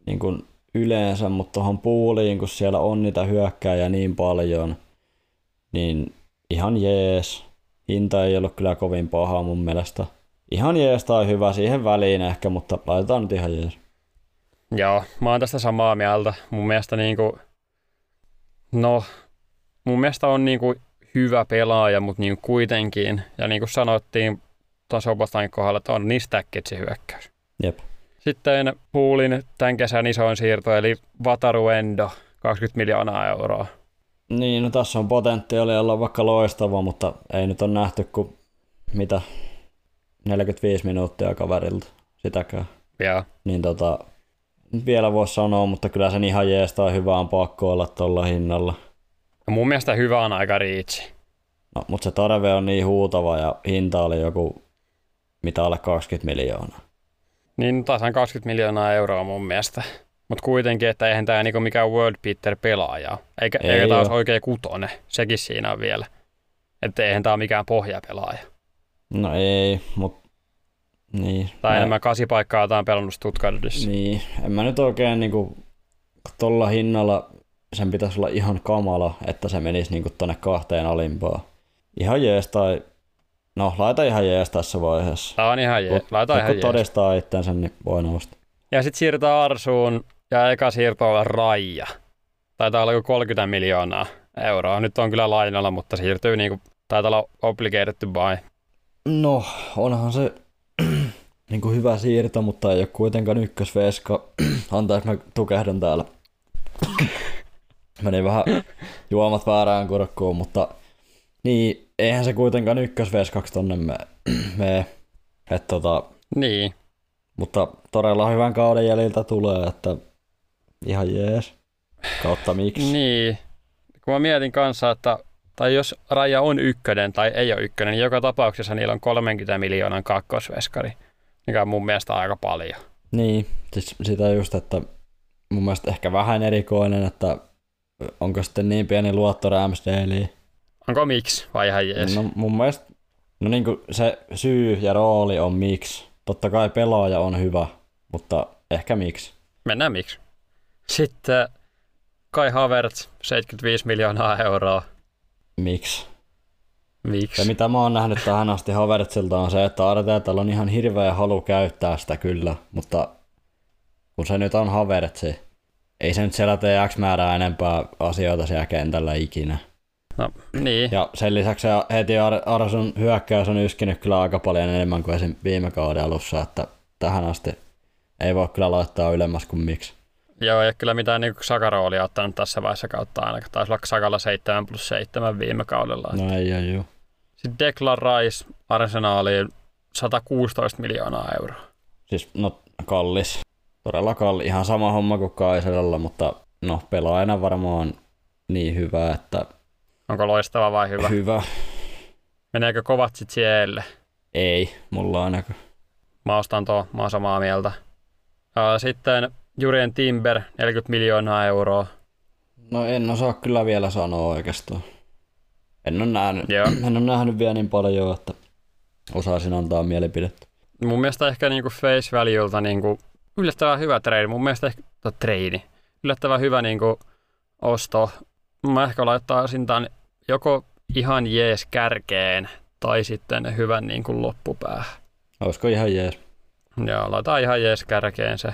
niin kuin yleensä, mutta tuohon puuliin, kun siellä on niitä hyökkääjä niin paljon, niin ihan jees. Hinta ei ollut kyllä kovin paha mun mielestä. Ihan jees tai hyvä siihen väliin ehkä, mutta laitetaan nyt ihan jees. Joo, mä oon tästä samaa mieltä. Mun mielestä niinku, no, mun mielestä on niinku hyvä pelaaja, mutta niinku kuitenkin, ja niin kuin sanottiin Sobostanin kohdalla, että on niin stacketsi hyökkäys. Jep. Sitten Poolin tämän kesän isoin siirto, eli Vataruendo, 20 miljoonaa euroa. Niin, no tässä on potentiaalia olla vaikka loistava, mutta ei nyt on nähty kuin mitä 45 minuuttia kaverilta sitäkään. Ja Niin tota, vielä voisi sanoa, mutta kyllä sen ihan jees tai hyvä on pakko olla tuolla hinnalla. mun mielestä hyvä on aika riitsi. No, mutta se tarve on niin huutava ja hinta oli joku mitä alle 20 miljoonaa. Niin tasan 20 miljoonaa euroa mun mielestä. Mutta kuitenkin, että eihän tämä niinku mikään World Beater pelaaja. Eikä, Ei eikä taas oikea kutone. Sekin siinä on vielä. Että eihän tämä ole mikään pohjapelaaja. No ei, mutta niin. Tai Mä- enemmän kasipaikkaa jotain pelannut Stuttgartissa. Niin, en mä nyt oikein niinku, tolla hinnalla sen pitäisi olla ihan kamala, että se menisi niinku tonne kahteen alimpaan. Ihan jees tai, no laita ihan jees tässä vaiheessa. Tämä on ihan jees. Laita mut ihan kun jees. todistaa itsensä, niin voi nousta. Ja sitten siirrytään Arsuun ja eka siirto on Raija. Taitaa olla joku 30 miljoonaa euroa. Nyt on kyllä lainalla, mutta siirtyy niinku, taitaa olla obligated to buy. No, onhan se niinku hyvä siirto, mutta ei ole kuitenkaan ykkösveska. Antaisi mä tukehdun täällä. Meni vähän juomat väärään kurkkuun, mutta niin, eihän se kuitenkaan ykkösveskaksi tonne me, me. Et tota, Niin. mutta todella hyvän kauden jäljiltä tulee, että ihan jees. Kautta miksi. Niin. Kun mä mietin kanssa, että tai jos Raja on ykkönen tai ei ole ykkönen, niin joka tapauksessa niillä on 30 miljoonan kakkosveskari, mikä on mun mielestä aika paljon. Niin, siis sitä just, että mun mielestä ehkä vähän erikoinen, että onko sitten niin pieni luotto Ramsdaleen. Onko miksi vai ihan jees? No mun mielestä no niin kuin se syy ja rooli on miksi. Totta kai pelaaja on hyvä, mutta ehkä miksi. Mennään miksi. Sitten Kai Havertz, 75 miljoonaa euroa. Miksi? Miksi? Ja mitä mä oon nähnyt tähän asti Havertzilta on se, että Arteetalla on ihan hirveä halu käyttää sitä kyllä, mutta kun se nyt on Havertzi, ei se nyt siellä tee X määrää enempää asioita siellä kentällä ikinä. No, niin. Ja sen lisäksi heti Ar- Arsun hyökkäys on yskinyt kyllä aika paljon enemmän kuin esim. viime kauden alussa, että tähän asti ei voi kyllä laittaa ylemmäs kuin miksi. Joo, ei ole kyllä mitään niin Sakaroolia ottanut tässä vaiheessa kautta ainakaan. Taisi olla Sakalla 7 plus 7 viime kaudella. No ei, ei, juu. Sitten Declan Rice Arsenaaliin 116 miljoonaa euroa. Siis no kallis. Todella kallis. Ihan sama homma kuin Kaiseralla, mutta no pelaajana varmaan niin hyvä, että Onko loistava vai hyvä? hyvä. Meneekö kovat sit siellä? Ei, mulla ainakaan. Mä ostan tuo, mä oon samaa mieltä. Sitten Jurien Timber, 40 miljoonaa euroa. No en osaa kyllä vielä sanoa oikeastaan. En ole nähnyt, Joo. en ole nähnyt vielä niin paljon, että osaisin antaa mielipidettä. Mun mielestä ehkä niinku face valuelta niinku yllättävän hyvä trade. Mun mielestä ehkä to, trade. Yllättävän hyvä niinku osto. Mä ehkä laittaisin tämän joko ihan jees kärkeen tai sitten hyvän niinku loppupäähän. Olisiko ihan jees? Joo, laitetaan ihan jees kärkeen se.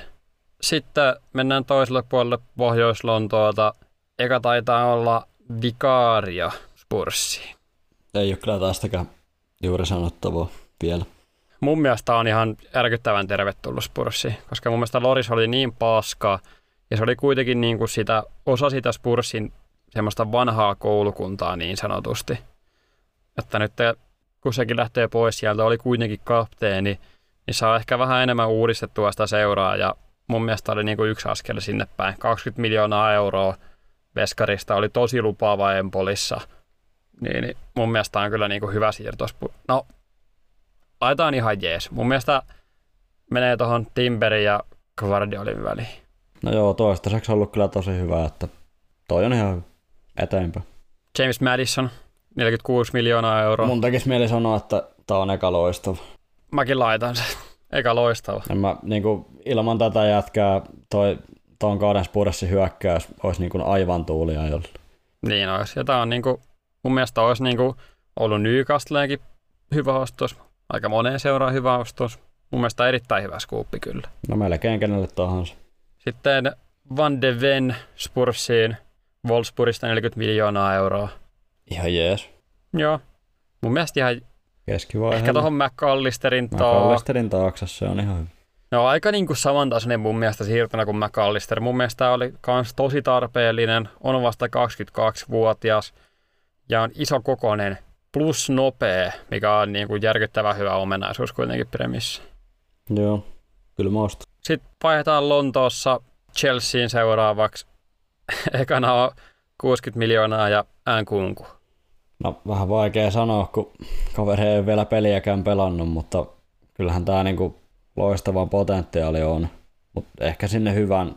Sitten mennään toiselle puolelle Pohjois-Lontoota. Eka taitaa olla Vikaria Spurssiin. Ei ole kyllä tästäkään juuri sanottavaa vielä. mun mielestä on ihan järkyttävän tervetullut Spursi, koska mun mielestä Loris oli niin paska, ja se oli kuitenkin niin kuin sitä, osa sitä Spursin semmoista vanhaa koulukuntaa niin sanotusti. Että nyt kun sekin lähtee pois sieltä, oli kuitenkin kapteeni, niin saa ehkä vähän enemmän uudistettua sitä seuraa, ja mun mielestä oli niin kuin yksi askel sinne päin. 20 miljoonaa euroa Veskarista oli tosi lupaava Empolissa, niin, niin mun mielestä on kyllä niin kuin hyvä siirto. No, laitetaan ihan jees. Mun mielestä menee tuohon Timberin ja Guardiolin väliin. No joo, toistaiseksi on ollut kyllä tosi hyvä, että toi on ihan eteenpäin. James Madison, 46 miljoonaa euroa. Mun tekisi mieli sanoa, että tää on eka loistava. Mäkin laitan se. Eka loistava. En mä, niin kuin, ilman tätä jätkää toi tuon kauden Spurssin hyökkäys olisi niin kuin aivan tuulia jolla. Niin olisi. Ja tää on niin kuin, mun mielestä olisi niin kuin ollut Newcastleenkin hyvä ostos. Aika moneen seuraa hyvä ostos. Mun mielestä erittäin hyvä skuuppi kyllä. No melkein kenelle tahansa. Sitten Van de Ven Spursiin Wolfsburgista 40 miljoonaa euroa. Ihan jees. Joo. Mun mielestä ihan Keskivaiheella. ehkä tuohon McAllisterin taakse. McAllisterin taakse, se on ihan hyvä. No aika niin kuin samantasoinen mun mielestä siirtona kuin McAllister. Mun mielestä tämä oli kans tosi tarpeellinen, on vasta 22-vuotias ja on iso kokoinen plus nopea, mikä on niin kuin järkyttävän hyvä omenaisuus kuitenkin premissä. Joo, kyllä mä ostan. Sitten vaihdetaan Lontoossa Chelseain seuraavaksi. Ekana on 60 miljoonaa ja äänkunku. No vähän vaikea sanoa, kun kaveri ei ole vielä peliäkään pelannut, mutta kyllähän tämä niinku loistava potentiaali on. Mutta ehkä sinne hyvän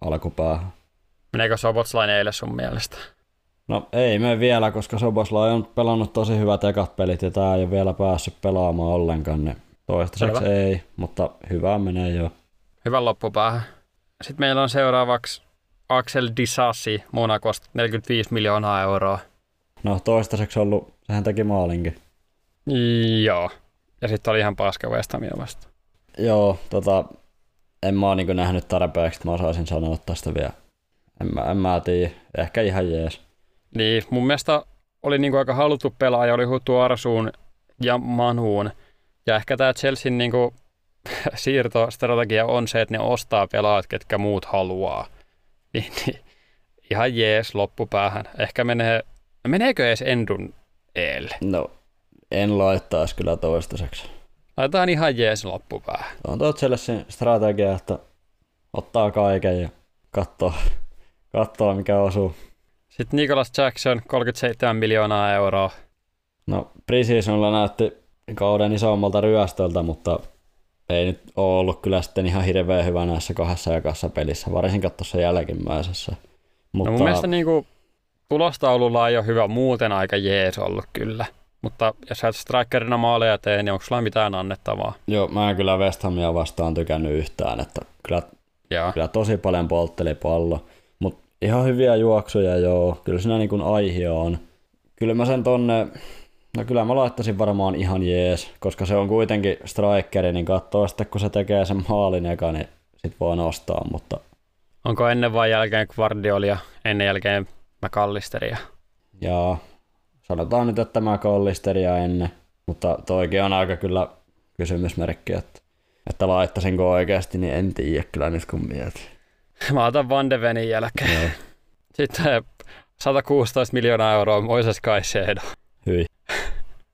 alkupäähän. Meneekö Sobotslain eilen sun mielestä? No ei me vielä, koska Soboslai on pelannut tosi hyvät ekat pelit ja tämä ei ole vielä päässyt pelaamaan ollenkaan. Niin toistaiseksi Selvä. ei, mutta hyvää menee jo. Hyvän loppupäähän. Sitten meillä on seuraavaksi Axel Disassi Monakosta 45 miljoonaa euroa. No toistaiseksi ollut, sehän teki maalinkin. Joo. Ja sitten oli ihan paska West Hamia vasta. Joo, tota, en mä oo niinku nähnyt tarpeeksi, että mä osaisin sanoa tästä vielä. En mä, en mä tiedä, ehkä ihan jees. Niin, mun mielestä oli niinku aika haluttu pelaaja, oli huttu Arsuun ja Manuun. Ja ehkä tämä Chelsean niinku siirtostrategia on se, että ne ostaa pelaajat, ketkä muut haluaa. Niin, niin ihan jees loppupäähän. Ehkä menee, meneekö edes Endun eelle? No, en laittaisi kyllä toistaiseksi. Laitetaan ihan jees loppupäähän. On tuo Chelsean strategia, että ottaa kaiken ja katsoo, katsoo mikä osuu. Sitten Nicholas Jackson, 37 miljoonaa euroa. No, preseasonilla näytti kauden isommalta ryöstöltä, mutta ei nyt ole ollut kyllä sitten ihan hirveän hyvä näissä kahdessa jakassa pelissä, varsinkin tuossa jälkimmäisessä. Mutta... No mun mielestä niinku, tulostaululla ei ole hyvä muuten aika jees ollut kyllä. Mutta jos sä et strikerina maaleja tee, niin onko sulla mitään annettavaa? Joo, mä en kyllä West Hamia vastaan tykännyt yhtään, että kyllä, Joo. kyllä tosi paljon poltteli pallo. Mutta ihan hyviä juoksuja joo, kyllä siinä niin aihio on. Kyllä mä sen tonne, no kyllä mä laittaisin varmaan ihan jees, koska se on kuitenkin strikeri, niin katsoo sitten kun se tekee sen maalin eka, niin sit voi nostaa, mutta Onko ennen vai jälkeen Guardiolia, ennen jälkeen McAllisteria? ja sanotaan nyt, että mä kollisteria ennen, mutta toikin on aika kyllä kysymysmerkki, että, että laittaisinko oikeasti, niin en tiedä kyllä nyt kun mietin. Mä otan Van de Venin jälkeen. Joo, Sitten 116 miljoonaa euroa Moises Caicedo. hyi.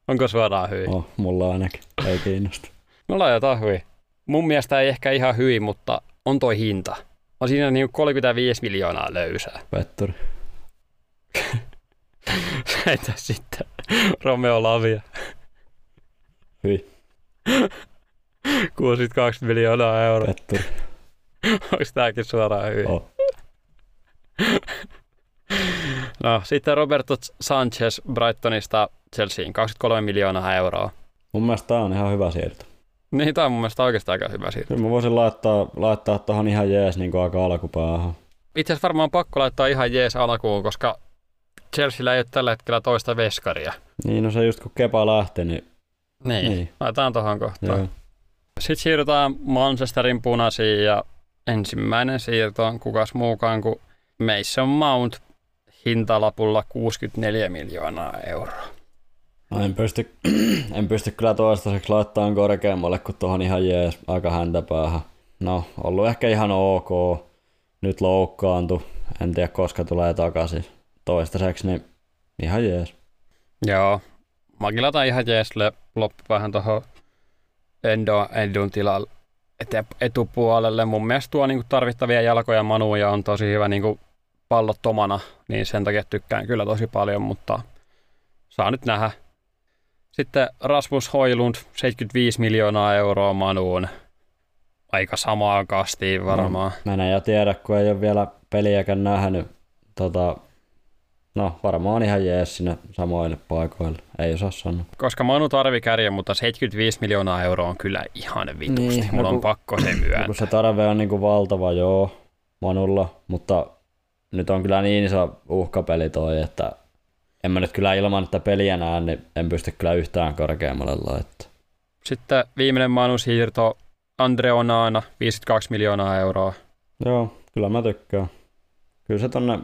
Onko suoraan hyi? Oh, mulla ainakin. Ei kiinnosta. No laitetaan hyi. Mun mielestä ei ehkä ihan hyi, mutta on toi hinta. On siinä niin 35 miljoonaa löysää. Petturi. Entä sitten Romeo Lavia? Hyi. 62 miljoonaa euroa. Petturi. Onko tääkin suoraan hyi? Oh. No sitten Roberto Sanchez Brightonista Chelseain 23 miljoonaa euroa. Mun mielestä tää on ihan hyvä siirto. Niin tää on mun mielestä oikeastaan aika hyvä siitä. Kyllä mä voisin laittaa, laittaa tohon ihan jees niin kuin aika alkupäähän. Itse asiassa varmaan pakko laittaa ihan jees alkuun, koska Chelsealla ei ole tällä hetkellä toista veskaria. Niin, no se just kun Kepa lähti, niin, Niin, niin. laitetaan tuohon kohtaan. Joo. Sitten siirrytään Manchesterin punaisiin ja ensimmäinen siirto on kukas muukaan kuin Mason Mount hintalapulla 64 miljoonaa euroa. No en pysty, en pysty kyllä toistaiseksi laittamaan korkeammalle kuin tuohon ihan jees aika häntä päähän. No, ollut ehkä ihan ok. Nyt loukkaantu. En tiedä koska tulee takaisin. Toistaiseksi niin ihan jees. Joo. Mäkin laitan ihan jeesille loppupäähän tuohon Endo, Endun tilalle etupuolelle. Mun mielestä tuo niinku tarvittavia jalkoja manuja on tosi hyvä niinku pallottomana, niin sen takia tykkään kyllä tosi paljon, mutta saa nyt nähdä. Sitten Rasmus Hoilund, 75 miljoonaa euroa manuun. Aika samaa kastiin varmaan. No, mä en ja tiedä, kun ei ole vielä peliäkään nähnyt. Tota, no varmaan ihan jees sinne samoille paikoille. Ei osaa sanoa. Koska Manu tarvi kärjen, mutta 75 miljoonaa euroa on kyllä ihan vitusti. Niin, Mulla no, on pakko se myöntää. Kun se tarve on niin kuin valtava, joo, Manulla, mutta nyt on kyllä niin iso uhkapeli toi, että en mä nyt kyllä ilman, että peliä näen, niin en pysty kyllä yhtään korkeammalle laittaa. Sitten viimeinen Manu siirto Andre Onana, 52 miljoonaa euroa. Joo, kyllä mä tykkään. Kyllä se tonne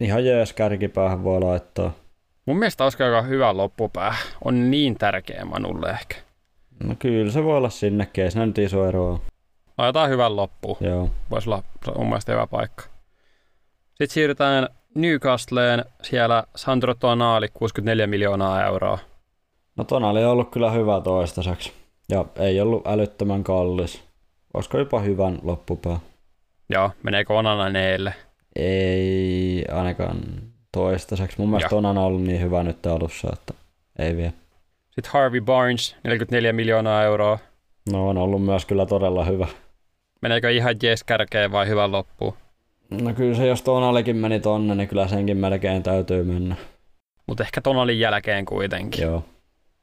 ihan jees kärkipäähän voi laittaa. Mun mielestä olisi aika hyvä loppupää. On niin tärkeä Manulle ehkä. No kyllä se voi olla sinnekin, ei se nyt iso eroa. Laitetaan hyvän loppu. Joo. Voisi olla mun mielestä hyvä paikka. Sitten siirrytään Newcastleen. Siellä Sandro Tonali, 64 miljoonaa euroa. No Tonali on ollut kyllä hyvä toistaiseksi. Ja ei ollut älyttömän kallis. Olisiko jopa hyvän loppupää? Joo, meneekö Onana neelle? Ei ainakaan toistaiseksi. Mun mielestä on ollut niin hyvä nyt alussa, että ei vielä. Sitten Harvey Barnes, 44 miljoonaa euroa. No on ollut myös kyllä todella hyvä. Meneekö ihan jees kärkeen vai hyvän loppuun? No kyllä se, jos Tonalikin meni tonne, niin kyllä senkin melkein täytyy mennä. Mutta ehkä Tonalin jälkeen kuitenkin. Joo.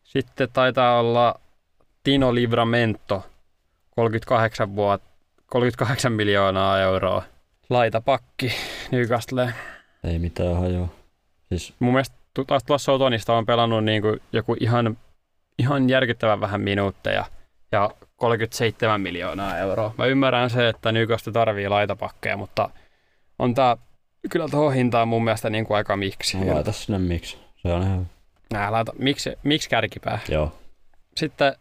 Sitten taitaa olla Tino Livramento, 38, vuot, 38 miljoonaa euroa. Laita pakki Newcastle. Ei mitään hajoa. Siis... Mun mielestä taas tuossa Sotonista on pelannut niin kuin joku ihan, ihan järkyttävän vähän minuutteja ja 37 miljoonaa euroa. Mä ymmärrän se, että Newcastle tarvii laitapakkeja, mutta on tää kyllä tuohon hintaan mun mielestä niin kuin aika miksi. No, laita sinne miksi. Se on ihan Nää, laita, miksi, miksi kärkipää? Joo. Sitten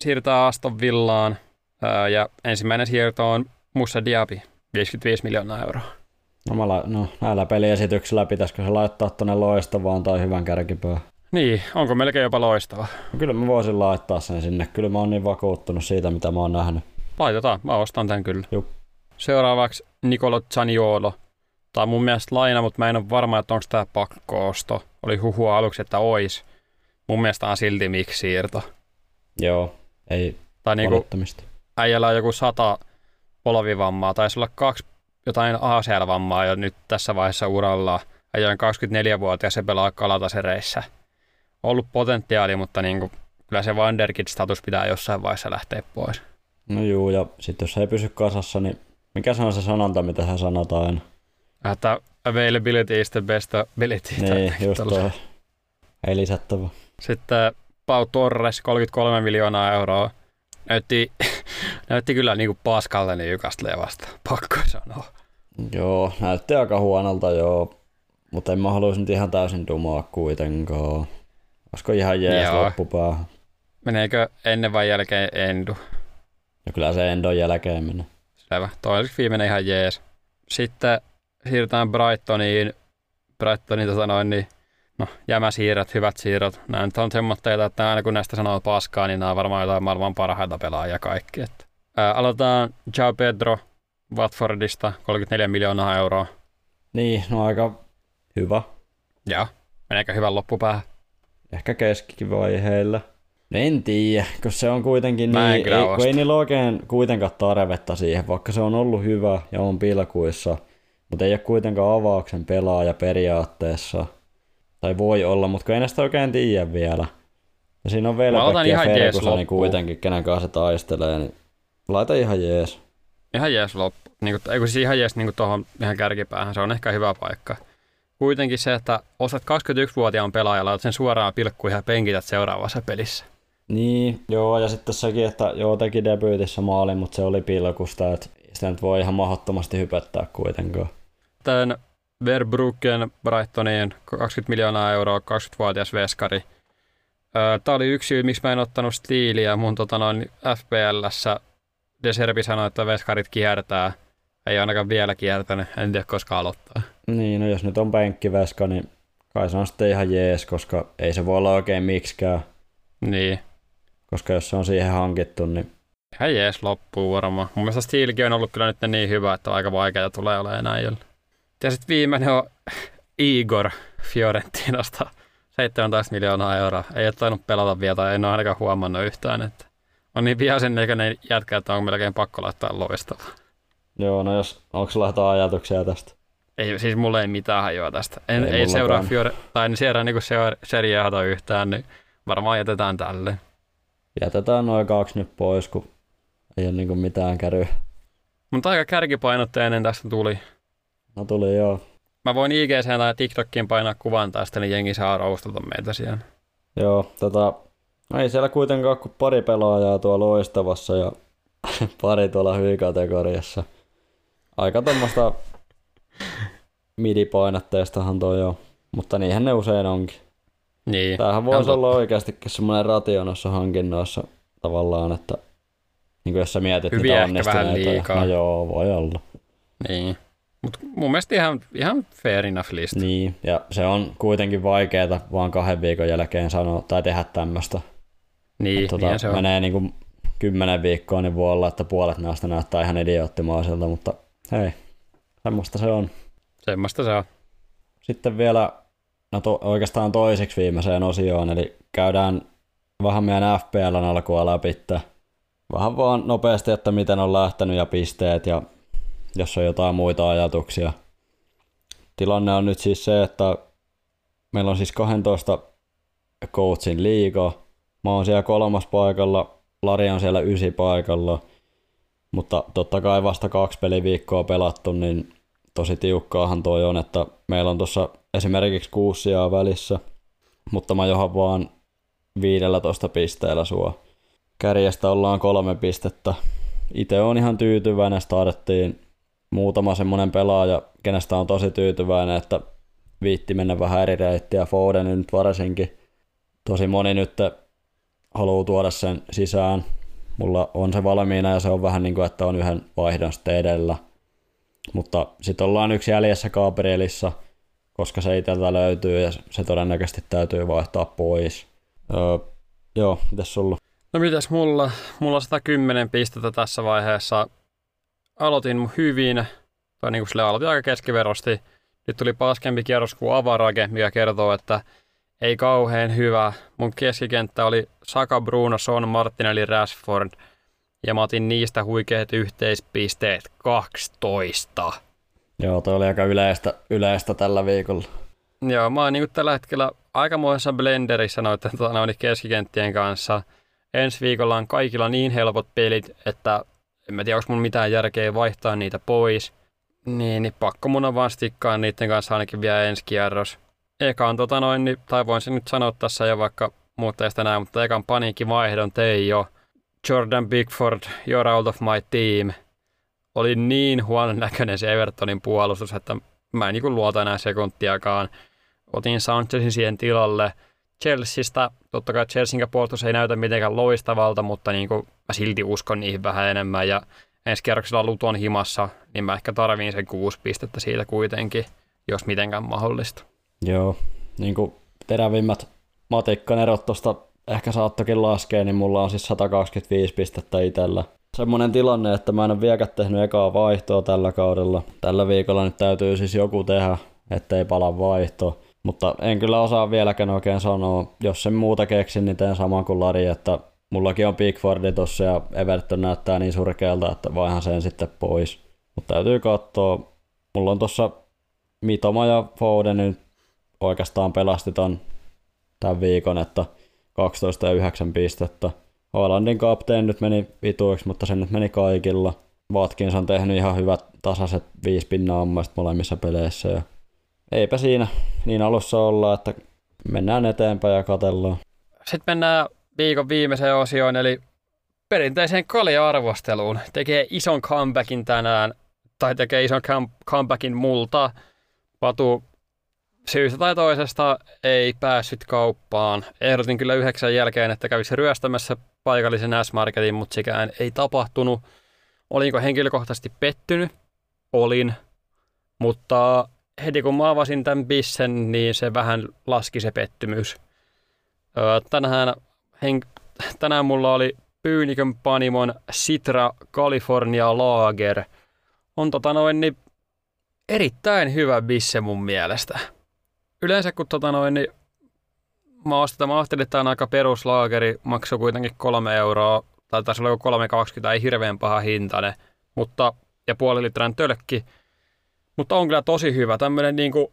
siirrytään Aston Villaan ja ensimmäinen siirto on Musa Diaby, 55 miljoonaa euroa. No, mä la- no näillä peliesityksillä pitäisikö se laittaa tuonne loistavaan tai hyvän kärkipää? Niin, onko melkein jopa loistava? No, kyllä mä voisin laittaa sen sinne. Kyllä mä oon niin vakuuttunut siitä, mitä mä oon nähnyt. Laitetaan, mä ostan tämän kyllä. Juh. Seuraavaksi Nicolo Zaniolo. Tämä on mun mielestä laina, mutta mä en ole varma, että onko tämä pakkoosto. Oli huhua aluksi, että ois. Mun mielestä on silti miksi siirto. Joo, ei tai niinku, äijällä on joku sata polvivammaa, taisi olla kaksi jotain ACL-vammaa jo nyt tässä vaiheessa uralla. On 24-vuotias ja pelaa kalatasereissä. Ollut potentiaali, mutta niinku, kyllä se Vanderkid-status pitää jossain vaiheessa lähteä pois. No juu, ja sitten jos ei pysy kasassa, niin mikä se on se sanonta, mitä hän sanotaan Että availability is the best ability. Niin, just toi. Ei lisättävä. Sitten Pau Torres, 33 miljoonaa euroa. Näytti, näytti kyllä niin kuin paskalle niin Jykastle vasta, pakko sanoa. Joo, näytti aika huonolta joo, mutta en mä haluaisi nyt ihan täysin dumaa kuitenkaan. Olisiko ihan jees loppupäähän? Meneekö ennen vai jälkeen Endu? No kyllä se Endon jälkeen menee. Selvä. Toiseksi viimeinen ihan jees. Sitten siirrytään Brightoniin. Brightonin tota noin, niin no, jämäsiirrot, hyvät siirrot. Nämä nyt on semmoitteita, että aina kun näistä sanoo paskaa, niin nämä on varmaan jotain maailman parhaita pelaajia kaikki. Että. Ää, aloitetaan Joe Pedro Watfordista, 34 miljoonaa euroa. Niin, no aika hyvä. Joo, meneekö hyvän loppupäähän? Ehkä keskivaiheilla. No en tiedä, kun se on kuitenkin Mä niin, ei, kun ei niillä oikein kuitenkaan tarvetta siihen, vaikka se on ollut hyvä ja on pilkuissa, mutta ei ole kuitenkaan avauksen pelaaja periaatteessa. Tai voi olla, mutta ei näistä oikein tiedä vielä. Ja siinä on Velbeck ja Ferguson kuitenkin, kenen kanssa se taistelee, niin laita ihan jees. Ihan jees loppu. Niin kuin, ei kun siis ihan jees niin tuohon ihan kärkipäähän, se on ehkä hyvä paikka. Kuitenkin se, että osat 21-vuotiaan pelaajalla, laitat sen suoraan pilkkuihin ja penkität seuraavassa pelissä. Niin, joo, ja sitten sekin, että joo, teki debyytissä maali, mutta se oli pilkusta, että sitä nyt voi ihan mahdottomasti hypättää kuitenkaan. Tämän Verbruggen Brightoniin 20 miljoonaa euroa, 20-vuotias veskari. Tämä oli yksi syy, miksi mä en ottanut stiiliä mun tota noin FPLssä. Deserbi sanoi, että veskarit kiertää. Ei ainakaan vielä kiertänyt, en tiedä koska aloittaa. Niin, no jos nyt on penkkiveska, niin kai se on sitten ihan jees, koska ei se voi olla oikein miksikään. Niin. Koska jos se on siihen hankittu, niin... Ihan jees loppuu varmaan. Mun mielestä Steelkin on ollut kyllä nyt niin hyvä, että aika vaikeaa tulee olemaan näin. Ja sitten viimeinen on Igor Fiorentinasta. 17 miljoonaa euroa. Ei ole tainnut pelata vielä tai en ole ainakaan huomannut yhtään. Että on niin vihaisen näköinen jätkä, että on melkein pakko laittaa loistava. Joo, no jos, onko sulla jotain ajatuksia tästä? Ei, siis mulla ei mitään hajoa tästä. En, ei, ei seuraa Fiore, tai seuraa niinku seriaata yhtään, niin varmaan jätetään tälle. Jätetään noin kaksi nyt pois, kun ei ole niinku mitään käryä. Mutta aika kärkipainotteinen tästä tuli. No tuli joo. Mä voin IGC tai TikTokkiin painaa kuvan tästä, niin jengi saa roustata meitä siellä. Joo, tota, no ei siellä kuitenkaan kuin pari pelaajaa tuolla loistavassa ja pari tuolla hyikategoriassa. Aika tuommoista midipainotteistahan toi joo, mutta niinhän ne usein onkin. Niin. Tämähän voisi olla oikeastikin semmoinen ratio noissa hankinnoissa tavallaan, että niin kuin jos sä mietit Hyviä niitä ehkä vähän liikaa. No joo, voi olla. Niin. Mutta mun mielestä ihan, ihan fair enough list. Niin, ja se on kuitenkin vaikeaa vaan kahden viikon jälkeen sanoa tai tehdä tämmöistä. Niin, tota, niin se on. Menee niin kuin kymmenen viikkoa, niin voi olla, että puolet näistä näyttää ihan idioottimaiselta, mutta hei, semmoista se on. Semmoista se on. Sitten vielä no to, oikeastaan toiseksi viimeiseen osioon, eli käydään vähän meidän FPLn alkua läpi. Vähän vaan nopeasti, että miten on lähtenyt ja pisteet ja jos on jotain muita ajatuksia. Tilanne on nyt siis se, että meillä on siis 12 coachin liiga. Mä oon siellä kolmas paikalla, Lari on siellä ysi paikalla, mutta totta kai vasta kaksi peliviikkoa pelattu, niin tosi tiukkaahan toi on, että meillä on tuossa esimerkiksi kuusi sijaa välissä, mutta mä johan vaan 15 pisteellä sua. Kärjestä ollaan kolme pistettä. Itse on ihan tyytyväinen, starttiin muutama semmonen pelaaja, kenestä on tosi tyytyväinen, että viitti mennä vähän eri reittiä, Foden nyt varsinkin. Tosi moni nyt haluaa tuoda sen sisään. Mulla on se valmiina ja se on vähän niin kuin, että on yhden vaihdon sitten edellä. Mutta sitten ollaan yksi jäljessä Gabrielissa, koska se itseltä löytyy ja se todennäköisesti täytyy vaihtaa pois. Öö, joo, mitäs sulla? No mitäs mulla? Mulla on 110 pistettä tässä vaiheessa. Aloitin hyvin, tai niin kuin sille aloitin aika keskiverosti. Nyt tuli paskempi kierros kuin Avarage, mikä kertoo, että ei kauhean hyvä. Mun keskikenttä oli Saka, Bruno, Son, Martinelli, Rashford. Ja mä otin niistä huikeat yhteispisteet 12. Joo, toi oli aika yleistä, yleistä tällä viikolla. Joo, mä oon niin tällä hetkellä aikamoisessa blenderissä noiden tota, keskikenttien kanssa. Ensi viikolla on kaikilla niin helpot pelit, että en mä tiedä, onko mun mitään järkeä vaihtaa niitä pois. Niin, niin pakko mun on vaan stikkaa niiden kanssa ainakin vielä ensi kierros. Ekaan tota noin, niin, tai voin sen nyt sanoa tässä jo vaikka muuttaa sitä näin, mutta ekan paniikkivaihdon tein jo. Jordan Bigford, you're out of my team. Oli niin huonon näköinen se Evertonin puolustus, että mä en niin luota enää sekuntiakaan. Otin Sanchezin siihen tilalle. Chelseastä, totta kai Chelsean puolustus ei näytä mitenkään loistavalta, mutta niin kuin mä silti uskon niihin vähän enemmän. Ja ensi kierroksella Luton himassa, niin mä ehkä tarviin sen kuusi pistettä siitä kuitenkin, jos mitenkään mahdollista. Joo, niin kuin terävimmät matikkan erot tuosta ehkä saattokin laskea, niin mulla on siis 125 pistettä itsellä. Semmoinen tilanne, että mä en ole vieläkään tehnyt ekaa vaihtoa tällä kaudella. Tällä viikolla nyt täytyy siis joku tehdä, ettei pala vaihto. Mutta en kyllä osaa vieläkään oikein sanoa. Jos sen muuta keksin, niin teen saman kuin Lari, että mullakin on Pickfordi tossa ja Everton näyttää niin surkealta, että vaihan sen sitten pois. Mutta täytyy katsoa. Mulla on tossa Mitoma ja Foden nyt oikeastaan pelasti ton tämän viikon, että 12 ja 9 pistettä. Haalandin kapteen nyt meni vituiksi, mutta se nyt meni kaikilla. Watkins on tehnyt ihan hyvät tasaiset viisi pinnaa molemmissa peleissä. Ja eipä siinä niin alussa olla, että mennään eteenpäin ja katellaan. Sitten mennään viikon viimeiseen osioon, eli perinteiseen kalja-arvosteluun. Tekee ison comebackin tänään, tai tekee ison comebackin multa. Patu syystä tai toisesta ei päässyt kauppaan. Ehdotin kyllä yhdeksän jälkeen, että kävisi ryöstämässä paikallisen S-Marketin, mutta sekään ei tapahtunut. Olinko henkilökohtaisesti pettynyt? Olin. Mutta heti kun mä avasin tämän bissen, niin se vähän laski se pettymys. tänään, hen- tänään mulla oli Pyynikön Panimon Citra California Lager. On tota noin, niin erittäin hyvä bisse mun mielestä. Yleensä kun tota noin, niin mä, ostin, mä ajattelin, että tämä on aika peruslaageri, maksoi kuitenkin kolme euroa, tai taisi olla 3,20, ei hirveän paha hintainen, mutta, ja puoli litran tölkki, mutta on kyllä tosi hyvä, tämmöinen niinku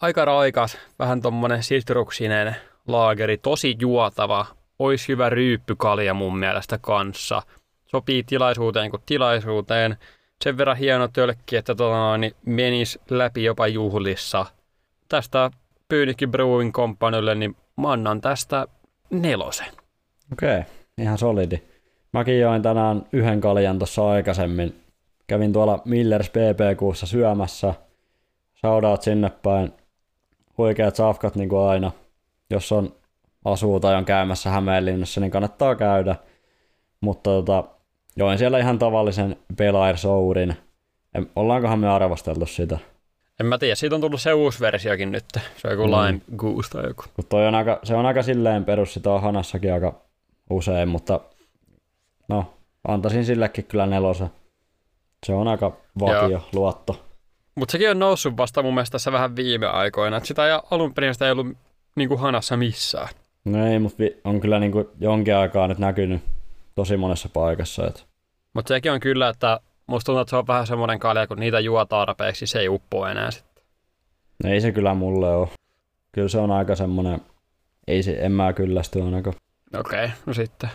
aika raikas, vähän tommonen sitruksinen laageri, tosi juotava, olisi hyvä ryyppykalja mun mielestä kanssa. Sopii tilaisuuteen kuin tilaisuuteen. Sen verran hieno tölkki, että tota, niin menisi läpi jopa juhlissa. Tästä Pyynikki Brewing Companylle, niin mä annan tästä nelosen. Okei, okay, ihan solidi. Mäkin join tänään yhden kaljan tuossa aikaisemmin. Kävin tuolla Millers PPQssa syömässä. Shoutout sinne päin. Huikeat safkat niin kuin aina. Jos on asuu tai on käymässä Hämeenlinnassa, niin kannattaa käydä. Mutta tota, join siellä ihan tavallisen Belair Sourin. Ollaankohan me arvosteltu sitä? En mä tiedä, siitä on tullut se uusi versiokin nyt. Se on joku mm. Lime Goose tai joku. toi on aika, se on aika silleen perus, sitä on Hanassakin aika usein, mutta no, antaisin sillekin kyllä nelosen. Se on aika vakio Joo. luotto. Mutta sekin on noussut vasta mun mielestä tässä vähän viime aikoina. Et sitä ei, alun perin sitä ei ollut niin kuin Hanassa missään. No ei, mutta on kyllä niin kuin jonkin aikaa nyt näkynyt tosi monessa paikassa. Et. Mutta sekin on kyllä, että musta tuntuu, että se on vähän semmoinen kalja, kun niitä juo tarpeeksi, se ei uppo enää sitten. No ei se kyllä mulle ole. Kyllä se on aika semmoinen, ei se, en mä kyllästy ainakaan. Okei, okay, no sitten.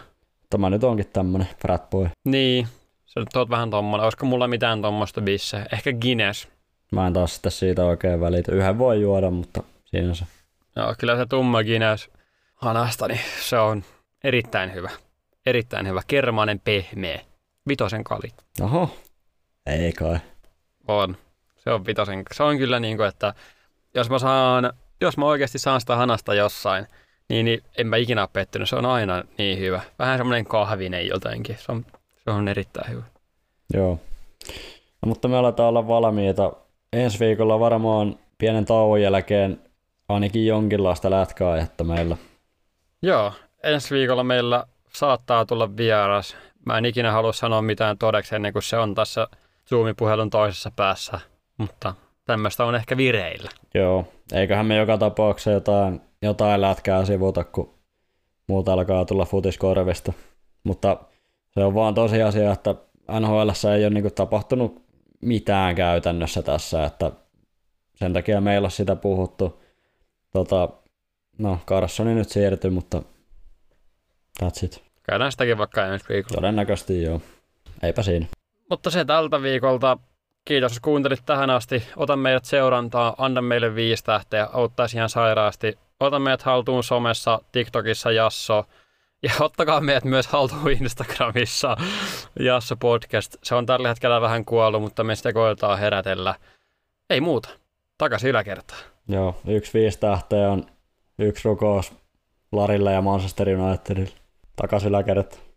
Tämä nyt onkin tämmönen frat boy. Niin, se nyt on vähän tommonen. Olisiko mulla mitään tommoista bisse? Ehkä Guinness. Mä en taas sitten siitä oikein välitä. Yhden voi juoda, mutta siinä se. Joo, kyllä se tumma Guinness hanasta, niin se on erittäin hyvä. Erittäin hyvä. Kermanen pehmeä. Vitosen kali. Oho. Ei kai. On. Se on vitosen. Se on kyllä niin kuin, että jos mä saan, jos mä oikeasti saan sitä hanasta jossain, niin, niin en mä ikinä ole pettynyt. Se on aina niin hyvä. Vähän semmoinen kahvinen jotenkin. Se on, se on erittäin hyvä. Joo. No, mutta me aletaan olla valmiita. Ensi viikolla varmaan pienen tauon jälkeen ainakin jonkinlaista lätkäaihetta meillä. Joo, ensi viikolla meillä saattaa tulla vieras. Mä en ikinä halua sanoa mitään todeksi ennen kuin se on tässä Zoom-puhelun toisessa päässä, mutta tämmöistä on ehkä vireillä. Joo, eiköhän me joka tapauksessa jotain, jotain lätkää sivuta, kun muuta alkaa tulla futiskorvista. Mutta se on vaan tosiasia, että NHL ei ole niinku tapahtunut mitään käytännössä tässä, että sen takia meillä on sitä puhuttu. Tota, no, Carsoni nyt siirtyi, mutta that's it. Käydään sitäkin vaikka ensi viikolla. Todennäköisesti joo. Eipä siinä. Mutta se tältä viikolta. Kiitos, jos kuuntelit tähän asti. Ota meidät seurantaa, anna meille viisi tähteä, auttaisi ihan sairaasti. Ota meidät haltuun somessa, TikTokissa Jasso. Ja ottakaa meidät myös haltuun Instagramissa, Jasso Podcast. Se on tällä hetkellä vähän kuollut, mutta me sitä koetaan herätellä. Ei muuta. Takaisin yläkertaan. Joo, yksi viisi tähteä on yksi rukous Larille ja Manchester Unitedille. Takaisin yläkertaan.